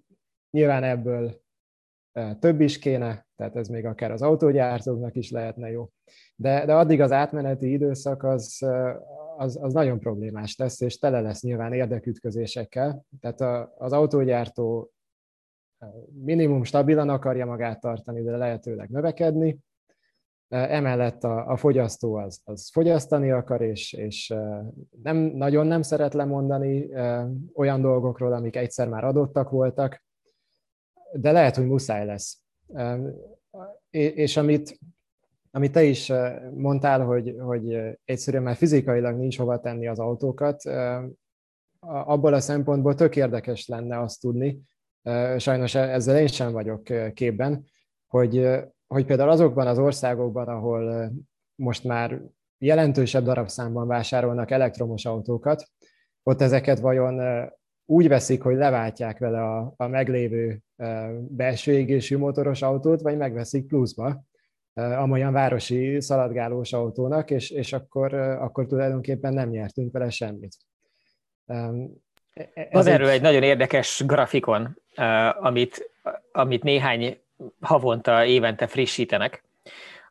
nyilván ebből több is kéne, tehát ez még akár az autógyártóknak is lehetne jó. De, de addig az átmeneti időszak az, az, az nagyon problémás lesz, és tele lesz nyilván érdekütközésekkel. Tehát a, az autógyártó minimum stabilan akarja magát tartani, de lehetőleg növekedni, emellett a, a fogyasztó az, az fogyasztani akar, és, és nem, nagyon nem szeret lemondani olyan dolgokról, amik egyszer már adottak voltak, de lehet, hogy muszáj lesz. És amit, amit te is mondtál, hogy, hogy egyszerűen már fizikailag nincs hova tenni az autókat, abból a szempontból tök érdekes lenne azt tudni, sajnos ezzel én sem vagyok képben, hogy, hogy például azokban az országokban, ahol most már jelentősebb darabszámban vásárolnak elektromos autókat, ott ezeket vajon úgy veszik, hogy leváltják vele a, a meglévő belső égésű motoros autót, vagy megveszik pluszba, amolyan városi szaladgálós autónak, és, és akkor, akkor tulajdonképpen nem nyertünk vele semmit. Ez Van erről egy nagyon érdekes grafikon, amit, amit néhány havonta, évente frissítenek,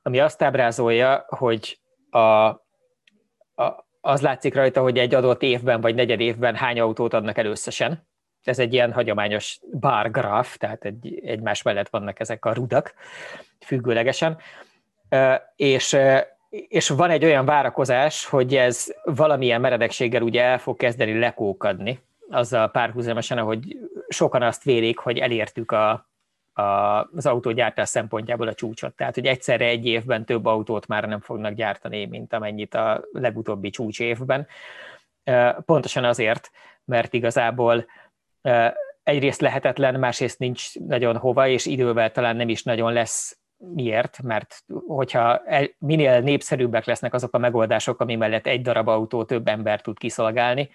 ami azt ábrázolja, hogy a, a, az látszik rajta, hogy egy adott évben vagy negyed évben hány autót adnak el összesen. Ez egy ilyen hagyományos bar graf, tehát egy, egymás mellett vannak ezek a rudak függőlegesen. És, és van egy olyan várakozás, hogy ez valamilyen meredekséggel ugye el fog kezdeni lekókadni, azzal párhuzamosan, ahogy sokan azt vélik, hogy elértük a, az autógyártás szempontjából a csúcsot. Tehát, hogy egyszerre egy évben több autót már nem fognak gyártani, mint amennyit a legutóbbi csúcs évben. Pontosan azért, mert igazából egyrészt lehetetlen, másrészt nincs nagyon hova, és idővel talán nem is nagyon lesz miért, mert hogyha minél népszerűbbek lesznek azok a megoldások, ami mellett egy darab autó több ember tud kiszolgálni,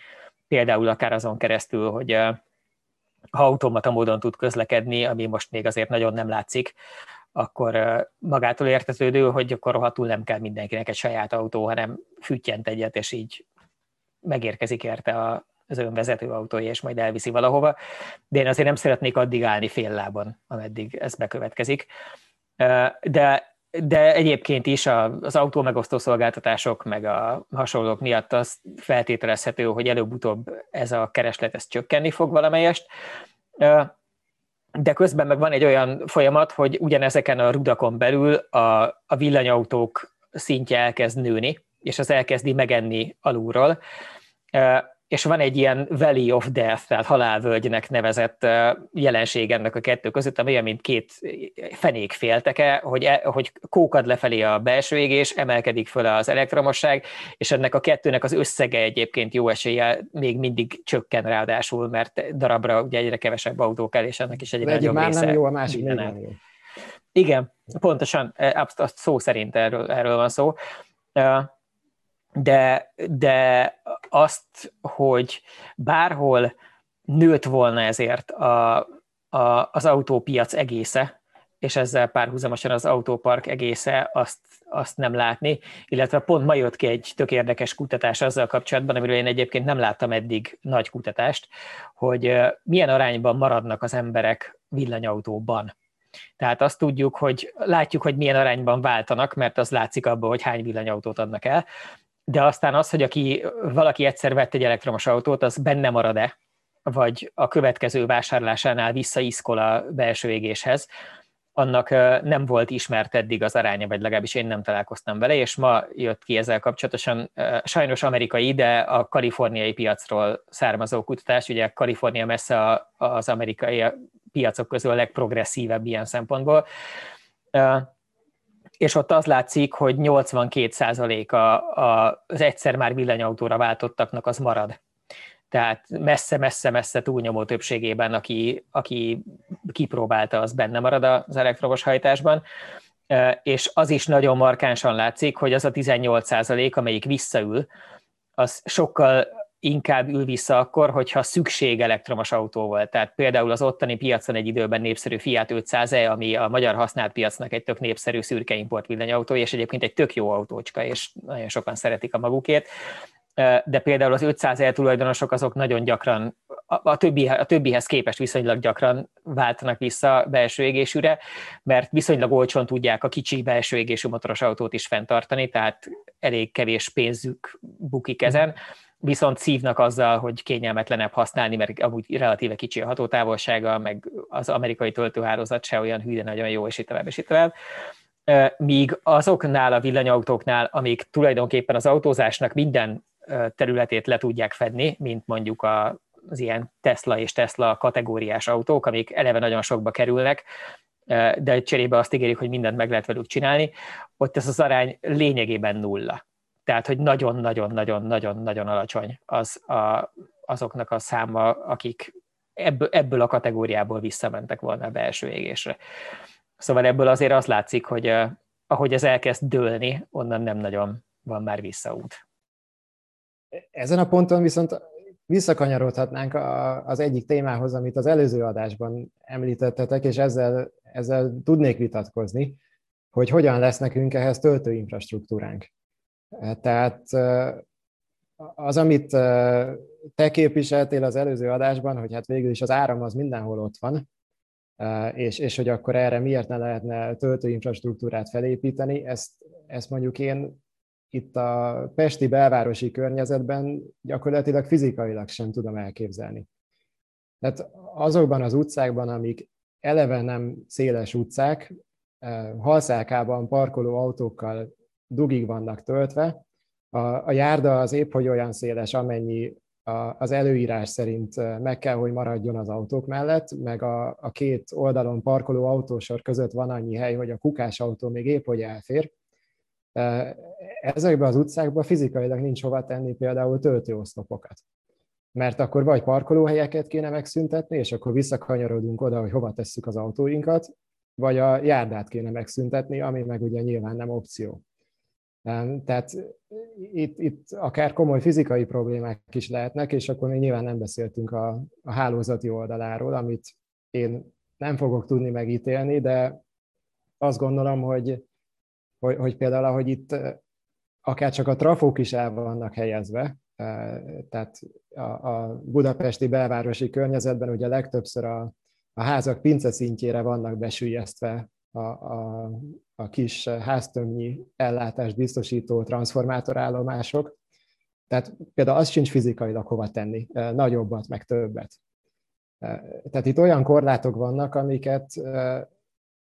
például akár azon keresztül, hogy ha automata módon tud közlekedni, ami most még azért nagyon nem látszik, akkor magától értetődő, hogy akkor rohadtul nem kell mindenkinek egy saját autó, hanem füttyent egyet, és így megérkezik érte az önvezető autója, és majd elviszi valahova. De én azért nem szeretnék addig állni fél lábon, ameddig ez bekövetkezik. De de egyébként is az autó megosztó szolgáltatások meg a hasonlók miatt az feltételezhető, hogy előbb-utóbb ez a kereslet ez csökkenni fog valamelyest. De közben meg van egy olyan folyamat, hogy ugyanezeken a rudakon belül a, a villanyautók szintje elkezd nőni, és az elkezdi megenni alulról és van egy ilyen Valley of Death, tehát halálvölgynek nevezett jelenség ennek a kettő között, ami olyan, mint két fenék félteke, hogy, e, hogy kókad lefelé a belső égés, emelkedik föl az elektromosság, és ennek a kettőnek az összege egyébként jó eséllyel még mindig csökken ráadásul, mert darabra ugye egyre kevesebb autó kell, és ennek is egy nagyobb már része. nem jó, a másik nem jó. Igen, pontosan, e, szó szerint erről, erről van szó de, de azt, hogy bárhol nőtt volna ezért a, a, az autópiac egésze, és ezzel párhuzamosan az autópark egésze, azt, azt nem látni, illetve pont ma jött ki egy tök érdekes kutatás azzal kapcsolatban, amiről én egyébként nem láttam eddig nagy kutatást, hogy milyen arányban maradnak az emberek villanyautóban. Tehát azt tudjuk, hogy látjuk, hogy milyen arányban váltanak, mert az látszik abból, hogy hány villanyautót adnak el, de aztán az, hogy aki, valaki egyszer vett egy elektromos autót, az benne marad-e, vagy a következő vásárlásánál visszaiszkol a belső égéshez, annak nem volt ismert eddig az aránya, vagy legalábbis én nem találkoztam vele, és ma jött ki ezzel kapcsolatosan sajnos amerikai, de a kaliforniai piacról származó kutatás, ugye Kalifornia messze az amerikai piacok közül a legprogresszívebb ilyen szempontból, és ott az látszik, hogy 82% a, a, az egyszer már villanyautóra váltottaknak az marad. Tehát messze-messze-messze túlnyomó többségében, aki, aki kipróbálta, az benne marad az elektromos hajtásban. És az is nagyon markánsan látszik, hogy az a 18%, amelyik visszaül, az sokkal inkább ül vissza akkor, hogyha szükség elektromos autó volt. Tehát például az ottani piacon egy időben népszerű Fiat 500e, ami a magyar használt piacnak egy tök népszerű szürke import villanyautó, és egyébként egy tök jó autócska, és nagyon sokan szeretik a magukét. De például az 500 e tulajdonosok azok nagyon gyakran, a, többi, a többihez képest viszonylag gyakran váltanak vissza belső égésűre, mert viszonylag olcsón tudják a kicsi belső égésű motoros autót is fenntartani, tehát elég kevés pénzük bukik ezen viszont szívnak azzal, hogy kényelmetlenebb használni, mert amúgy relatíve kicsi a hatótávolsága, meg az amerikai töltőhálózat se olyan hű, de nagyon jó, és itt tovább, és itt tovább. míg azoknál a villanyautóknál, amik tulajdonképpen az autózásnak minden területét le tudják fedni, mint mondjuk a, az ilyen Tesla és Tesla kategóriás autók, amik eleve nagyon sokba kerülnek, de cserébe azt ígérik, hogy mindent meg lehet velük csinálni, ott ez az arány lényegében nulla. Tehát, hogy nagyon-nagyon-nagyon-nagyon-nagyon alacsony az a, azoknak a száma, akik ebből, ebből a kategóriából visszamentek volna a belső égésre. Szóval ebből azért az látszik, hogy ahogy ez elkezd dőlni, onnan nem nagyon van már visszaút. Ezen a ponton viszont visszakanyarodhatnánk az egyik témához, amit az előző adásban említettetek, és ezzel, ezzel tudnék vitatkozni, hogy hogyan lesz nekünk ehhez töltőinfrastruktúránk. Tehát az, amit te képviseltél az előző adásban, hogy hát végül is az áram az mindenhol ott van, és, és hogy akkor erre miért ne lehetne töltőinfrastruktúrát felépíteni, ezt, ezt mondjuk én itt a pesti belvárosi környezetben gyakorlatilag fizikailag sem tudom elképzelni. Tehát azokban az utcákban, amik eleve nem széles utcák, halszálkában parkoló autókkal dugig vannak töltve, a, a járda az épp hogy olyan széles, amennyi az előírás szerint meg kell, hogy maradjon az autók mellett, meg a, a két oldalon parkoló autósor között van annyi hely, hogy a kukás autó még épp hogy elfér. Ezekben az utcákban fizikailag nincs hova tenni például töltőoszlopokat. Mert akkor vagy parkolóhelyeket kéne megszüntetni, és akkor visszakanyarodunk oda, hogy hova tesszük az autóinkat, vagy a járdát kéne megszüntetni, ami meg ugye nyilván nem opció. Tehát itt, itt akár komoly fizikai problémák is lehetnek, és akkor még nyilván nem beszéltünk a, a hálózati oldaláról, amit én nem fogok tudni megítélni, de azt gondolom, hogy, hogy, hogy például, ahogy itt akár csak a trafók is el vannak helyezve, tehát a, a budapesti belvárosi környezetben ugye legtöbbször a, a házak pince szintjére vannak besülyeztve a, a, a kis háztömnyi ellátást biztosító transformátorállomások. Tehát például az sincs fizikailag hova tenni, nagyobbat, meg többet. Tehát itt olyan korlátok vannak, amiket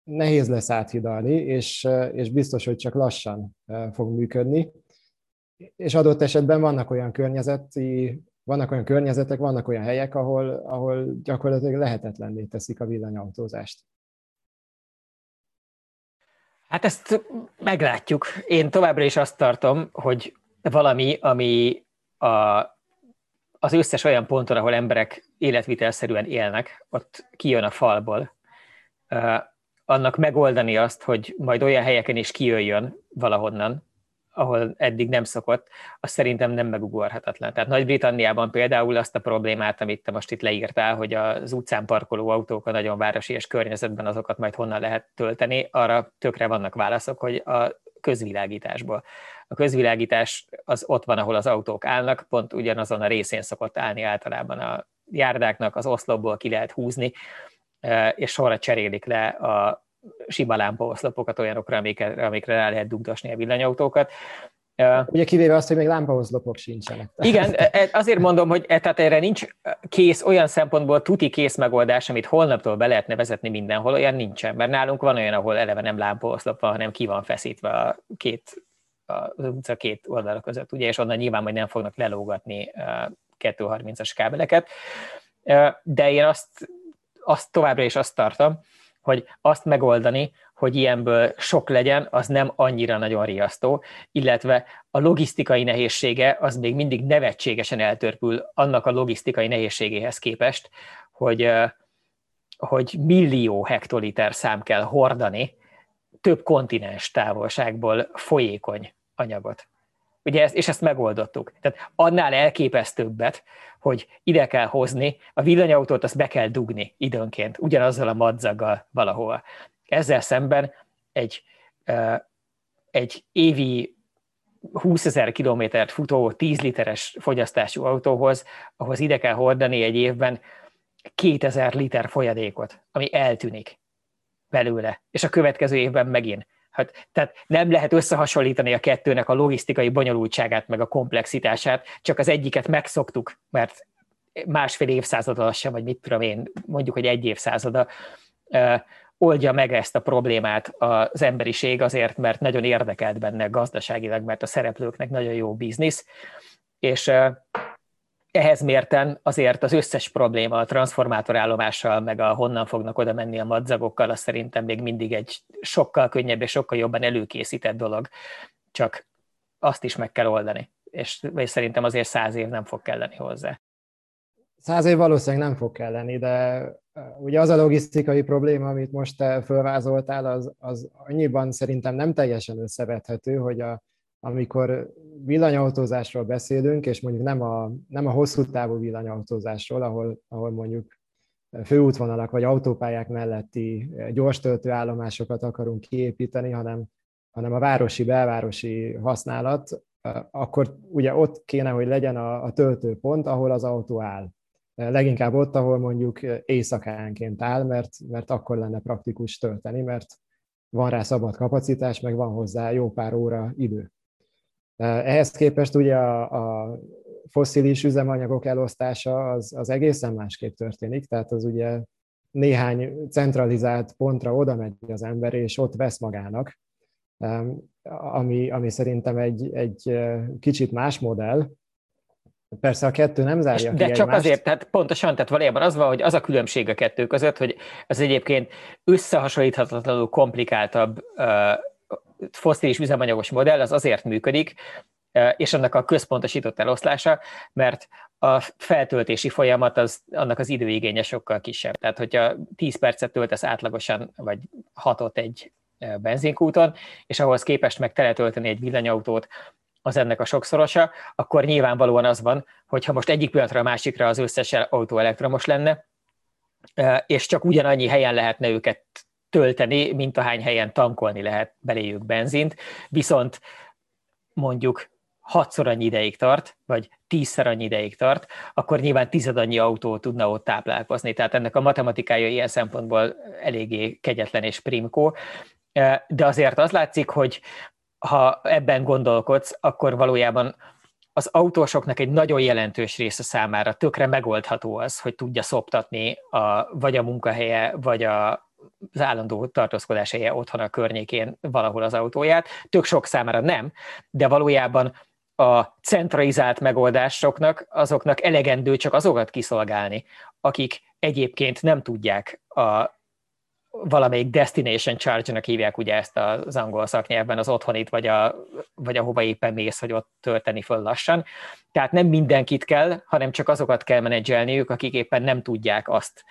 nehéz lesz áthidalni, és, és biztos, hogy csak lassan fog működni. És adott esetben vannak olyan környezeti, vannak olyan környezetek, vannak olyan helyek, ahol, ahol gyakorlatilag lehetetlenné teszik a villanyautózást. Hát ezt meglátjuk. Én továbbra is azt tartom, hogy valami, ami a, az összes olyan ponton, ahol emberek életvitelszerűen élnek, ott kijön a falból, annak megoldani azt, hogy majd olyan helyeken is kijöjjön valahonnan, ahol eddig nem szokott, az szerintem nem megugorhatatlan. Tehát Nagy-Britanniában például azt a problémát, amit te most itt leírtál, hogy az utcán parkoló autók a nagyon városi és környezetben azokat majd honnan lehet tölteni, arra tökre vannak válaszok, hogy a közvilágításból. A közvilágítás az ott van, ahol az autók állnak, pont ugyanazon a részén szokott állni általában a járdáknak, az oszlopból ki lehet húzni, eh, és sorra cserélik le a sima lámpaoszlopokat olyanokra, amikre, amikre rá lehet dugdosni a villanyautókat. Ugye kivéve azt, hogy még lámpaoszlopok sincsenek. Igen, e, e, azért mondom, hogy e, tehát erre nincs kész, olyan szempontból tuti kész megoldás, amit holnaptól be lehetne vezetni mindenhol, olyan nincsen, mert nálunk van olyan, ahol eleve nem lámpaoszlop van, hanem ki van feszítve a két, az utca két oldala között, ugye, és onnan nyilván majd nem fognak lelógatni 230-as kábeleket, de én azt, azt továbbra is azt tartom, hogy azt megoldani, hogy ilyenből sok legyen, az nem annyira nagyon riasztó, illetve a logisztikai nehézsége az még mindig nevetségesen eltörpül annak a logisztikai nehézségéhez képest, hogy, hogy millió hektoliter szám kell hordani több kontinens távolságból folyékony anyagot. Ugye ezt, és ezt megoldottuk. Tehát annál elképesztőbbet, hogy ide kell hozni, a villanyautót azt be kell dugni időnként, ugyanazzal a madzaggal valahova. Ezzel szemben egy, egy évi 20 ezer kilométert futó 10 literes fogyasztású autóhoz, ahhoz ide kell hordani egy évben 2000 liter folyadékot, ami eltűnik belőle, és a következő évben megint Hát, tehát nem lehet összehasonlítani a kettőnek a logisztikai bonyolultságát, meg a komplexitását, csak az egyiket megszoktuk, mert másfél évszázada sem, vagy mit tudom én, mondjuk, hogy egy évszázada, oldja meg ezt a problémát az emberiség azért, mert nagyon érdekelt benne gazdaságilag, mert a szereplőknek nagyon jó biznisz, és ehhez mérten azért az összes probléma a transformátorállomással, meg a honnan fognak oda menni a madzagokkal, az szerintem még mindig egy sokkal könnyebb és sokkal jobban előkészített dolog, csak azt is meg kell oldani, és, és szerintem azért száz év nem fog kelleni hozzá. Száz év valószínűleg nem fog kelleni, de ugye az a logisztikai probléma, amit most te fölvázoltál, az, az annyiban szerintem nem teljesen összevethető, hogy a, amikor villanyautózásról beszélünk, és mondjuk nem a, nem a hosszú távú villanyautózásról, ahol, ahol mondjuk főútvonalak vagy autópályák melletti gyors töltőállomásokat akarunk kiépíteni, hanem, hanem a városi, belvárosi használat, akkor ugye ott kéne, hogy legyen a, a töltőpont, ahol az autó áll. Leginkább ott, ahol mondjuk éjszakánként áll, mert, mert akkor lenne praktikus tölteni, mert van rá szabad kapacitás, meg van hozzá jó pár óra idő. Ehhez képest ugye a, a fosszilis üzemanyagok elosztása az, az egészen másképp történik, tehát az ugye néhány centralizált pontra oda megy az ember, és ott vesz magának, ami, ami szerintem egy, egy kicsit más modell, Persze a kettő nem zárja De ki csak egymást. azért, tehát pontosan, tehát valójában az van, hogy az a különbség a kettő között, hogy az egyébként összehasonlíthatatlanul komplikáltabb fosszilis üzemanyagos modell az azért működik, és annak a központosított eloszlása, mert a feltöltési folyamat az, annak az időigénye sokkal kisebb. Tehát, hogyha 10 percet töltesz átlagosan, vagy 6 egy benzinkúton, és ahhoz képest meg teletölteni egy villanyautót, az ennek a sokszorosa, akkor nyilvánvalóan az van, hogy ha most egyik pillanatra a másikra az összes autó elektromos lenne, és csak ugyanannyi helyen lehetne őket tölteni, mint ahány helyen tankolni lehet beléjük benzint, viszont mondjuk hatszor annyi ideig tart, vagy tízszer annyi ideig tart, akkor nyilván tizedannyi autó tudna ott táplálkozni. Tehát ennek a matematikája ilyen szempontból eléggé kegyetlen és primkó. De azért az látszik, hogy ha ebben gondolkodsz, akkor valójában az autósoknak egy nagyon jelentős része számára tökre megoldható az, hogy tudja szoptatni a, vagy a munkahelye, vagy a, az állandó tartózkodás helye otthon a környékén valahol az autóját. Tök sok számára nem, de valójában a centralizált megoldásoknak azoknak elegendő csak azokat kiszolgálni, akik egyébként nem tudják a valamelyik destination charge-nak hívják ugye ezt az angol szaknyelvben az otthonit, vagy, a, vagy ahova éppen mész, hogy ott tölteni föl lassan. Tehát nem mindenkit kell, hanem csak azokat kell menedzselniük, akik éppen nem tudják azt.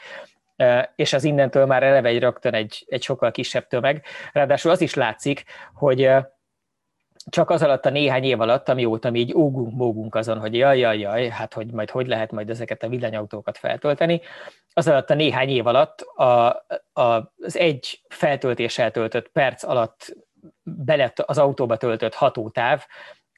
És az innentől már eleve egy rögtön egy, egy sokkal kisebb tömeg. Ráadásul az is látszik, hogy csak az alatt a néhány év alatt, amióta mi így ógunk, mógunk azon, hogy jaj, jaj, jaj, hát hogy majd hogy lehet majd ezeket a villanyautókat feltölteni, az alatt a néhány év alatt a, a, az egy feltöltéssel töltött perc alatt belett az autóba töltött hatótáv,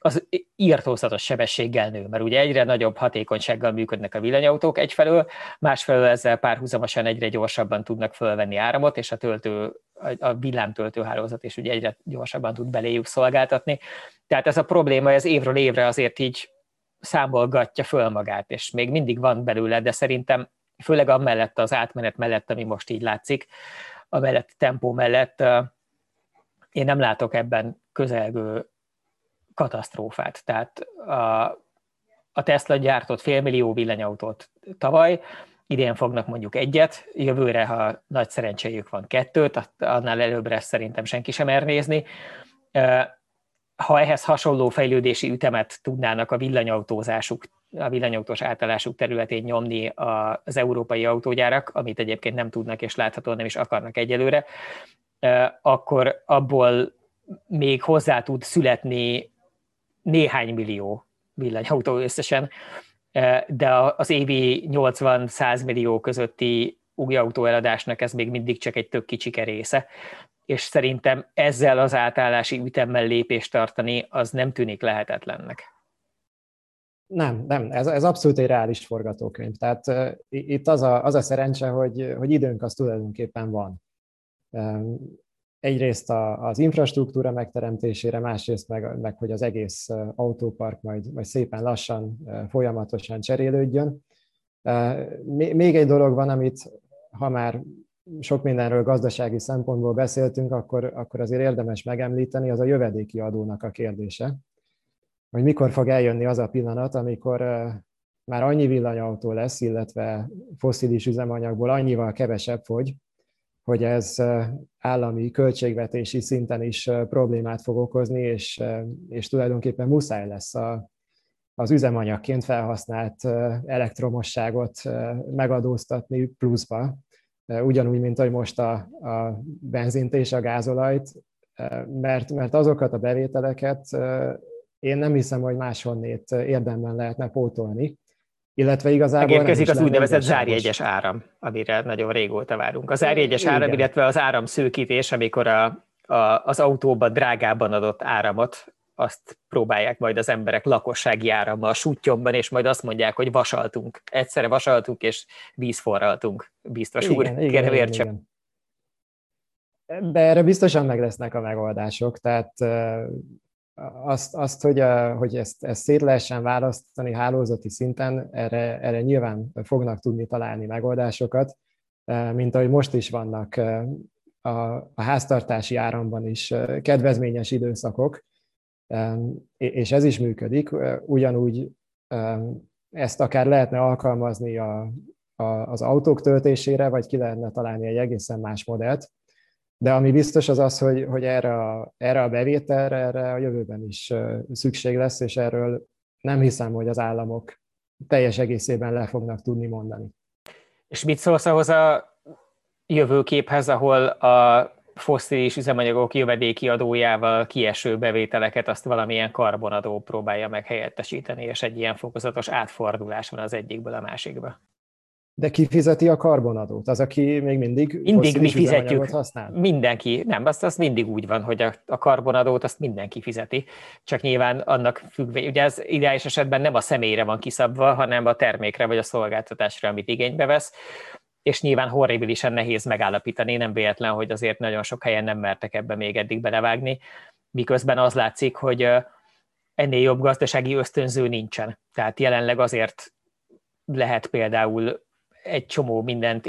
az írtózatos sebességgel nő, mert ugye egyre nagyobb hatékonysággal működnek a villanyautók egyfelől, másfelől ezzel párhuzamosan egyre gyorsabban tudnak fölvenni áramot, és a töltő, a villámtöltőhálózat is ugye egyre gyorsabban tud beléjük szolgáltatni. Tehát ez a probléma ez évről évre azért így számolgatja föl magát, és még mindig van belőle, de szerintem főleg amellett az átmenet mellett, ami most így látszik, a mellett tempó mellett én nem látok ebben közelgő katasztrófát. Tehát a, a Tesla gyártott félmillió villanyautót tavaly, idén fognak mondjuk egyet, jövőre, ha nagy szerencséjük van kettőt, annál előbbre szerintem senki sem mer nézni. Ha ehhez hasonló fejlődési ütemet tudnának a villanyautózásuk, a villanyautós átállásuk területén nyomni az európai autógyárak, amit egyébként nem tudnak és láthatóan nem is akarnak egyelőre, akkor abból még hozzá tud születni néhány millió villanyautó összesen, e, de az évi 80-100 millió közötti új autó eladásnak ez még mindig csak egy tök kicsike része, és szerintem ezzel az átállási ütemmel lépést tartani, az nem tűnik lehetetlennek. Nem, nem, ez, ez abszolút egy reális forgatókönyv. Tehát uh, itt az a, az a szerencse, hogy, hogy időnk az tulajdonképpen van egyrészt a, az infrastruktúra megteremtésére, másrészt meg, meg hogy az egész autópark majd, majd szépen lassan, folyamatosan cserélődjön. Még egy dolog van, amit ha már sok mindenről gazdasági szempontból beszéltünk, akkor, akkor azért érdemes megemlíteni, az a jövedéki adónak a kérdése. Hogy mikor fog eljönni az a pillanat, amikor már annyi villanyautó lesz, illetve foszilis üzemanyagból annyival kevesebb fogy, hogy ez állami költségvetési szinten is problémát fog okozni, és, és tulajdonképpen muszáj lesz a, az üzemanyagként felhasznált elektromosságot megadóztatni pluszba, ugyanúgy, mint hogy most a, a benzint és a gázolajt, mert, mert azokat a bevételeket én nem hiszem, hogy máshonnét érdemben lehetne pótolni. Illetve igazából Megérkezik az úgynevezett zárjegyes áram, amire nagyon régóta várunk. A zárjegyes áram, Igen. illetve az áramszőkítés, amikor a, a, az autóba drágában adott áramot azt próbálják majd az emberek lakossági árammal sútyomban, és majd azt mondják, hogy vasaltunk. Egyszerre vasaltunk, és vízforraltunk. Biztos igen, úr, igen, igen. De erre biztosan meg lesznek a megoldások, tehát azt, azt hogy, hogy ezt, ezt szét lehessen választani hálózati szinten, erre, erre nyilván fognak tudni találni megoldásokat, mint ahogy most is vannak a, a háztartási áramban is kedvezményes időszakok, és ez is működik. Ugyanúgy ezt akár lehetne alkalmazni a, a, az autók töltésére, vagy ki lehetne találni egy egészen más modellt. De ami biztos az az, hogy, hogy erre, a, erre a bevételre, erre a jövőben is szükség lesz, és erről nem hiszem, hogy az államok teljes egészében le fognak tudni mondani. És mit szólsz ahhoz a jövőképhez, ahol a fosszilis üzemanyagok jövedéki adójával kieső bevételeket azt valamilyen karbonadó próbálja meg helyettesíteni, és egy ilyen fokozatos átfordulás van az egyikből a másikba. De ki fizeti a karbonadót? Az, aki még mindig Mindig mi fizetjük. Használ? Mindenki. Nem, azt, azt mindig úgy van, hogy a, a karbonadót azt mindenki fizeti. Csak nyilván annak függve, ugye az ideális esetben nem a személyre van kiszabva, hanem a termékre vagy a szolgáltatásra, amit igénybe vesz és nyilván horribilisen nehéz megállapítani, nem véletlen, hogy azért nagyon sok helyen nem mertek ebbe még eddig belevágni, miközben az látszik, hogy ennél jobb gazdasági ösztönző nincsen. Tehát jelenleg azért lehet például egy csomó mindent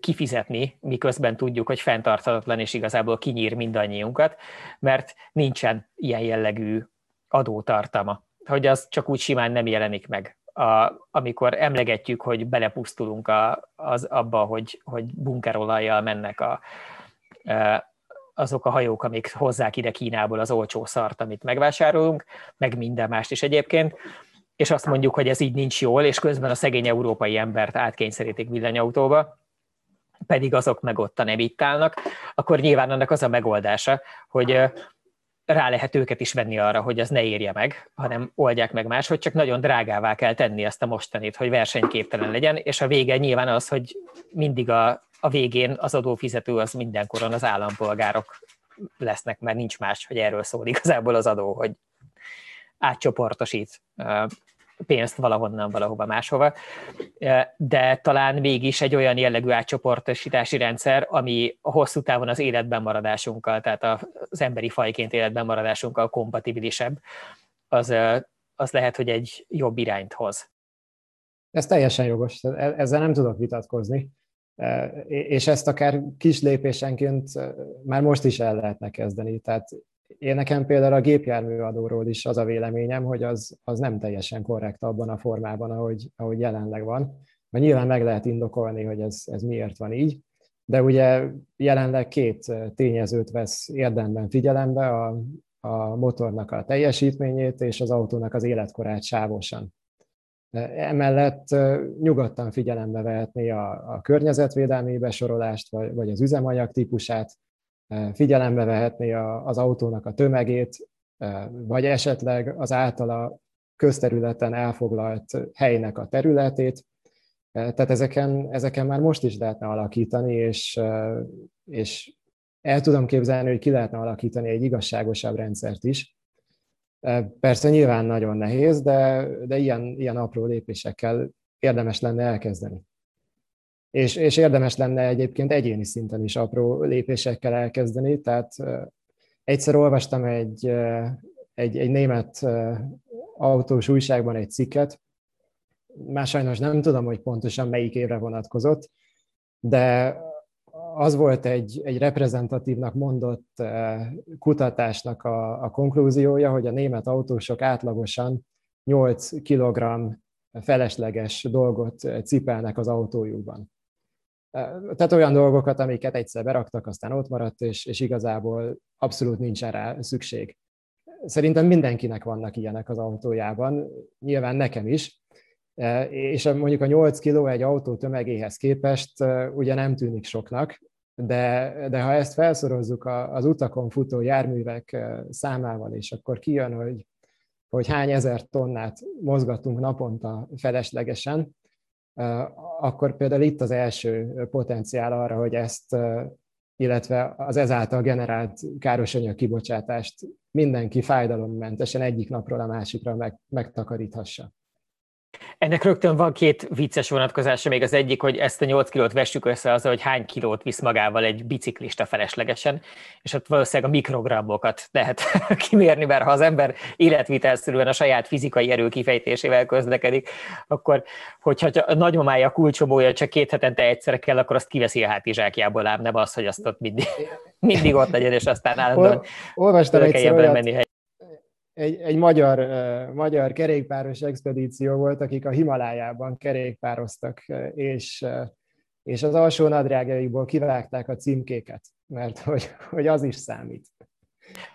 kifizetni, miközben tudjuk, hogy fenntarthatatlan és igazából kinyír mindannyiunkat, mert nincsen ilyen jellegű adótartama, hogy az csak úgy simán nem jelenik meg. A, amikor emlegetjük, hogy belepusztulunk a, az, abba, hogy, hogy bunkerolajjal mennek a, e, azok a hajók, amik hozzák ide Kínából az olcsó szart, amit megvásárolunk, meg minden mást is egyébként, és azt mondjuk, hogy ez így nincs jól, és közben a szegény európai embert átkényszerítik villanyautóba, pedig azok meg ott nem itt állnak, akkor nyilván annak az a megoldása, hogy rá lehet őket is venni arra, hogy az ne érje meg, hanem oldják meg máshogy, csak nagyon drágává kell tenni ezt a mostanit, hogy versenyképtelen legyen, és a vége nyilván az, hogy mindig a, a végén az adófizető az mindenkoron az állampolgárok lesznek, mert nincs más, hogy erről szól igazából az adó, hogy átcsoportosít pénzt valahonnan, valahova máshova, de talán mégis egy olyan jellegű átcsoportosítási rendszer, ami a hosszú távon az életben maradásunkkal, tehát az emberi fajként életben maradásunkkal kompatibilisebb, az, az lehet, hogy egy jobb irányt hoz. Ez teljesen jogos, e-, ezzel nem tudok vitatkozni, és ezt akár kis lépésenként már most is el lehetne kezdeni. Tehát én nekem például a gépjárműadóról is az a véleményem, hogy az, az nem teljesen korrekt abban a formában, ahogy, ahogy jelenleg van. Mert nyilván meg lehet indokolni, hogy ez, ez miért van így, de ugye jelenleg két tényezőt vesz érdemben figyelembe, a, a motornak a teljesítményét és az autónak az életkorát sávosan. Emellett nyugodtan figyelembe vehetné a, a környezetvédelmi besorolást, vagy, vagy az üzemanyag típusát, figyelembe vehetné az autónak a tömegét, vagy esetleg az általa közterületen elfoglalt helynek a területét. Tehát ezeken, ezeken már most is lehetne alakítani, és, és el tudom képzelni, hogy ki lehetne alakítani egy igazságosabb rendszert is. Persze nyilván nagyon nehéz, de, de ilyen, ilyen apró lépésekkel érdemes lenne elkezdeni. És, és érdemes lenne egyébként egyéni szinten is apró lépésekkel elkezdeni. Tehát egyszer olvastam egy, egy, egy német autós újságban egy cikket, már sajnos nem tudom, hogy pontosan melyik évre vonatkozott, de az volt egy, egy reprezentatívnak mondott kutatásnak a, a konklúziója, hogy a német autósok átlagosan 8 kg felesleges dolgot cipelnek az autójukban. Tehát olyan dolgokat, amiket egyszer beraktak, aztán ott maradt, és, és igazából abszolút nincsen rá szükség. Szerintem mindenkinek vannak ilyenek az autójában, nyilván nekem is, és mondjuk a 8 kg egy autó tömegéhez képest ugye nem tűnik soknak, de, de ha ezt felszorozzuk az utakon futó járművek számával, és akkor kijön, hogy, hogy hány ezer tonnát mozgatunk naponta feleslegesen, akkor például itt az első potenciál arra, hogy ezt, illetve az ezáltal generált károsanyag kibocsátást mindenki fájdalommentesen egyik napról a másikra meg, megtakaríthassa. Ennek rögtön van két vicces vonatkozása, még. Az egyik, hogy ezt a 8 kilót vessük össze azzal, hogy hány kilót visz magával egy biciklista feleslegesen, és ott valószínűleg a mikrogrammokat lehet [laughs] kimérni, mert ha az ember életvitelszerűen a saját fizikai erő kifejtésével közlekedik, akkor hogyha a nagymamája kulcsomója csak két hetente egyszerre kell, akkor azt kiveszi a hátizsákjából, ám nem az, hogy azt ott mindig, mindig ott legyen, és aztán állandóan Olvastam egyszer olyat, menni egy, egy magyar, magyar kerékpáros expedíció volt, akik a Himalájában kerékpároztak, és, és az alsó nadrágjaikból kivágták a címkéket, mert hogy, hogy az is számít.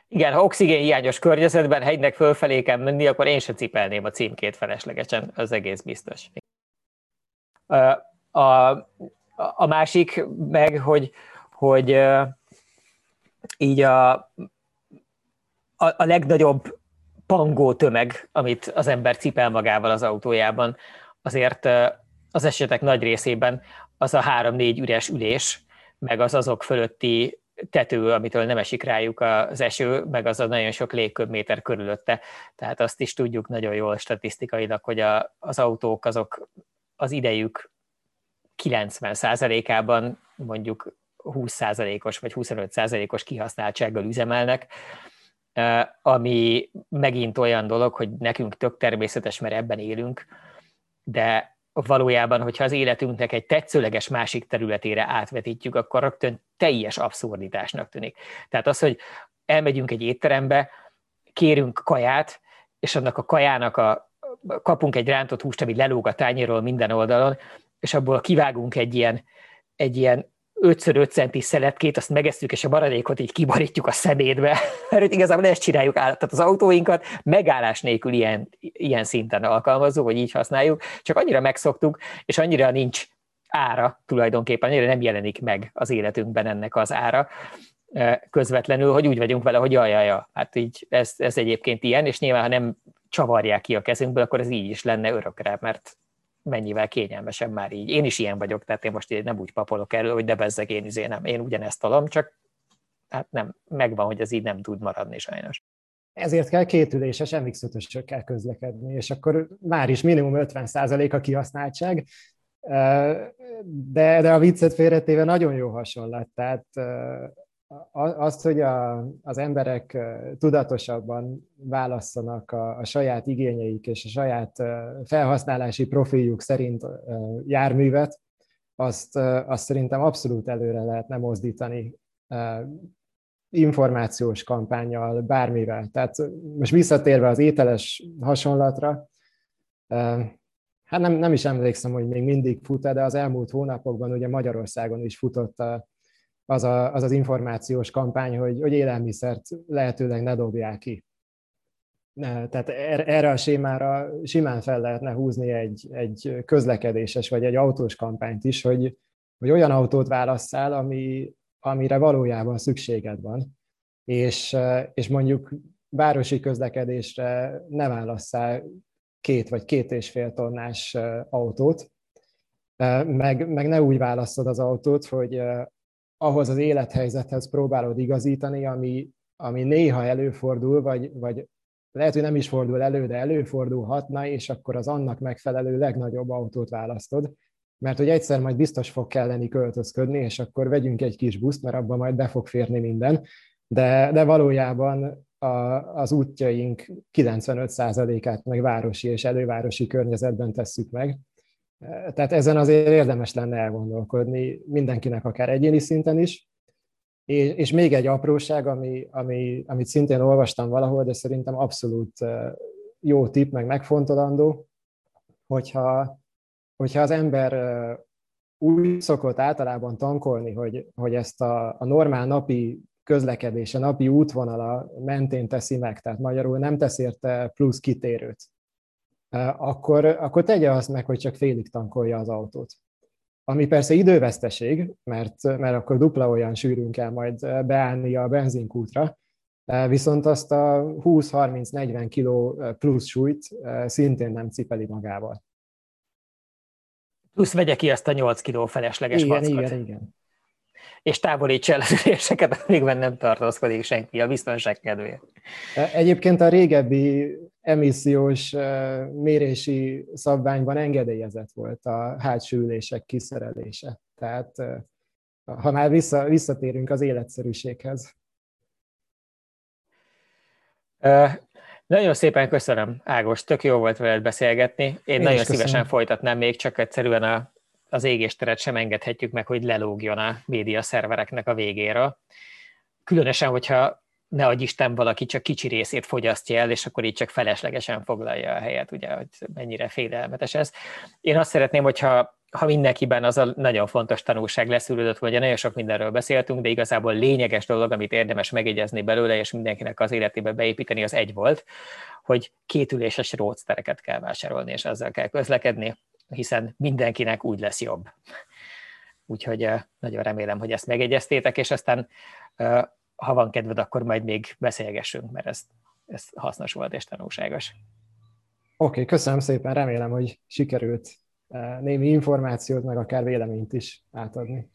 Igen, ha oxigén hiányos környezetben hegynek fölfelé kell menni, akkor én sem cipelném a címkét feleslegesen, az egész biztos. A, a másik meg, hogy, hogy így a, a, a legnagyobb pangó tömeg, amit az ember cipel magával az autójában, azért az esetek nagy részében az a három-négy üres ülés, meg az azok fölötti tető, amitől nem esik rájuk az eső, meg az a nagyon sok légköbméter körülötte. Tehát azt is tudjuk nagyon jól statisztikailag, hogy a, az autók azok az idejük 90%-ában mondjuk 20%-os vagy 25%-os kihasználtsággal üzemelnek, ami megint olyan dolog, hogy nekünk tök természetes, mert ebben élünk, de valójában, hogyha az életünknek egy tetszőleges másik területére átvetítjük, akkor rögtön teljes abszurditásnak tűnik. Tehát az, hogy elmegyünk egy étterembe, kérünk kaját, és annak a kajának a, kapunk egy rántott húst, ami lelóg a tányéról minden oldalon, és abból kivágunk egy ilyen, egy ilyen 5x5 centi szeletkét, azt megesztjük, és a maradékot így kibarítjuk a szemétbe, [laughs] mert igazából ezt csináljuk át. Tehát az autóinkat megállás nélkül ilyen, ilyen szinten alkalmazó, hogy így használjuk, csak annyira megszoktuk, és annyira nincs ára tulajdonképpen, annyira nem jelenik meg az életünkben ennek az ára közvetlenül, hogy úgy vagyunk vele, hogy jaj, jaj, jaj. hát így ez, ez egyébként ilyen, és nyilván, ha nem csavarják ki a kezünkből, akkor ez így is lenne örökre, mert mennyivel kényelmesebb már így. Én is ilyen vagyok, tehát én most nem úgy papolok elő, hogy de bezzeg én izé nem. Én ugyanezt talom, csak hát nem, megvan, hogy ez így nem tud maradni sajnos. Ezért kell kétüléses mx kell közlekedni, és akkor már is minimum 50% a kihasználtság, de, de a viccet félretéve nagyon jó hasonlat. Tehát azt, hogy a, az emberek tudatosabban válasszanak a, a saját igényeik és a saját felhasználási profiljuk szerint járművet, azt, azt szerintem abszolút előre lehetne mozdítani információs kampányjal, bármivel. Tehát most visszatérve az ételes hasonlatra, hát nem, nem is emlékszem, hogy még mindig fut de az elmúlt hónapokban ugye Magyarországon is futott a, az, a, az az információs kampány, hogy, hogy élelmiszert lehetőleg ne dobják ki. Tehát er, erre a sémára simán fel lehetne húzni egy, egy közlekedéses vagy egy autós kampányt is, hogy, hogy olyan autót válasszál, ami, amire valójában szükséged van, és, és mondjuk városi közlekedésre ne válasszál két vagy két és fél tonnás autót, meg, meg ne úgy választod az autót, hogy ahhoz az élethelyzethez próbálod igazítani, ami, ami néha előfordul, vagy, vagy lehet, hogy nem is fordul elő, de előfordulhatna, és akkor az annak megfelelő legnagyobb autót választod, mert hogy egyszer majd biztos fog kelleni költözködni, és akkor vegyünk egy kis buszt, mert abban majd be fog férni minden, de, de valójában a, az útjaink 95%-át meg városi és elővárosi környezetben tesszük meg, Tehát ezen azért érdemes lenne elgondolkodni mindenkinek, akár egyéni szinten is. És, és még egy apróság, ami, ami, amit szintén olvastam valahol, de szerintem abszolút jó tipp, meg megfontolandó, hogyha, hogyha az ember úgy szokott általában tankolni, hogy, hogy ezt a, a normál napi közlekedése, napi útvonala mentén teszi meg, tehát magyarul nem tesz érte plusz kitérőt, akkor, akkor tegye azt meg, hogy csak félig tankolja az autót. Ami persze időveszteség, mert, mert akkor dupla olyan sűrűn kell majd beállni a benzinkútra, viszont azt a 20-30-40 kiló plusz súlyt szintén nem cipeli magával. Plusz vegye ki azt a 8 kiló felesleges igen, mackot. Igen, igen. És távolíts el az üléseket, amikben nem tartózkodik senki a biztonság kedvéért. Egyébként a régebbi emissziós mérési szabványban engedélyezett volt a hátsó ülések kiszerelése. Tehát ha már vissza, visszatérünk az életszerűséghez. Nagyon szépen köszönöm, Ágos, tök jó volt veled beszélgetni. Én, Én nagyon szívesen folytatnám még, csak egyszerűen a, az égésteret sem engedhetjük meg, hogy lelógjon a média szervereknek a végéről. Különösen, hogyha ne adj Isten valaki csak kicsi részét fogyasztja el, és akkor így csak feleslegesen foglalja a helyet, ugye, hogy mennyire félelmetes ez. Én azt szeretném, hogyha ha mindenkiben az a nagyon fontos tanulság leszűrődött, hogy nagyon sok mindenről beszéltünk, de igazából lényeges dolog, amit érdemes megjegyezni belőle, és mindenkinek az életébe beépíteni, az egy volt, hogy kétüléses roadstereket kell vásárolni, és ezzel kell közlekedni, hiszen mindenkinek úgy lesz jobb. Úgyhogy nagyon remélem, hogy ezt megegyeztétek, és aztán ha van kedved, akkor majd még beszélgessünk, mert ez, ez hasznos volt és tanulságos. Oké, okay, köszönöm szépen, remélem, hogy sikerült némi információt, meg akár véleményt is átadni.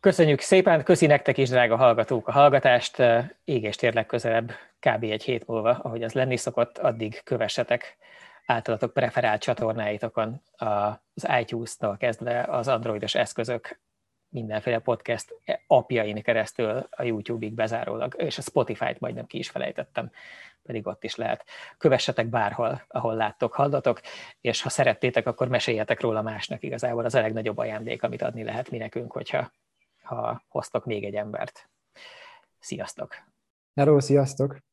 Köszönjük szépen, köszi nektek is, drága hallgatók, a hallgatást. Ég és tényleg közelebb, kb. egy hét múlva, ahogy az lenni szokott, addig kövessetek általatok preferált csatornáitokon az iTunes-tól kezdve az androidos eszközök mindenféle podcast apjain keresztül a YouTube-ig bezárólag, és a Spotify-t majdnem ki is felejtettem, pedig ott is lehet. Kövessetek bárhol, ahol láttok, hallatok, és ha szerettétek, akkor meséljetek róla másnak igazából. Az a legnagyobb ajándék, amit adni lehet mi nekünk, hogyha ha hoztok még egy embert. Sziasztok! Hello, sziasztok!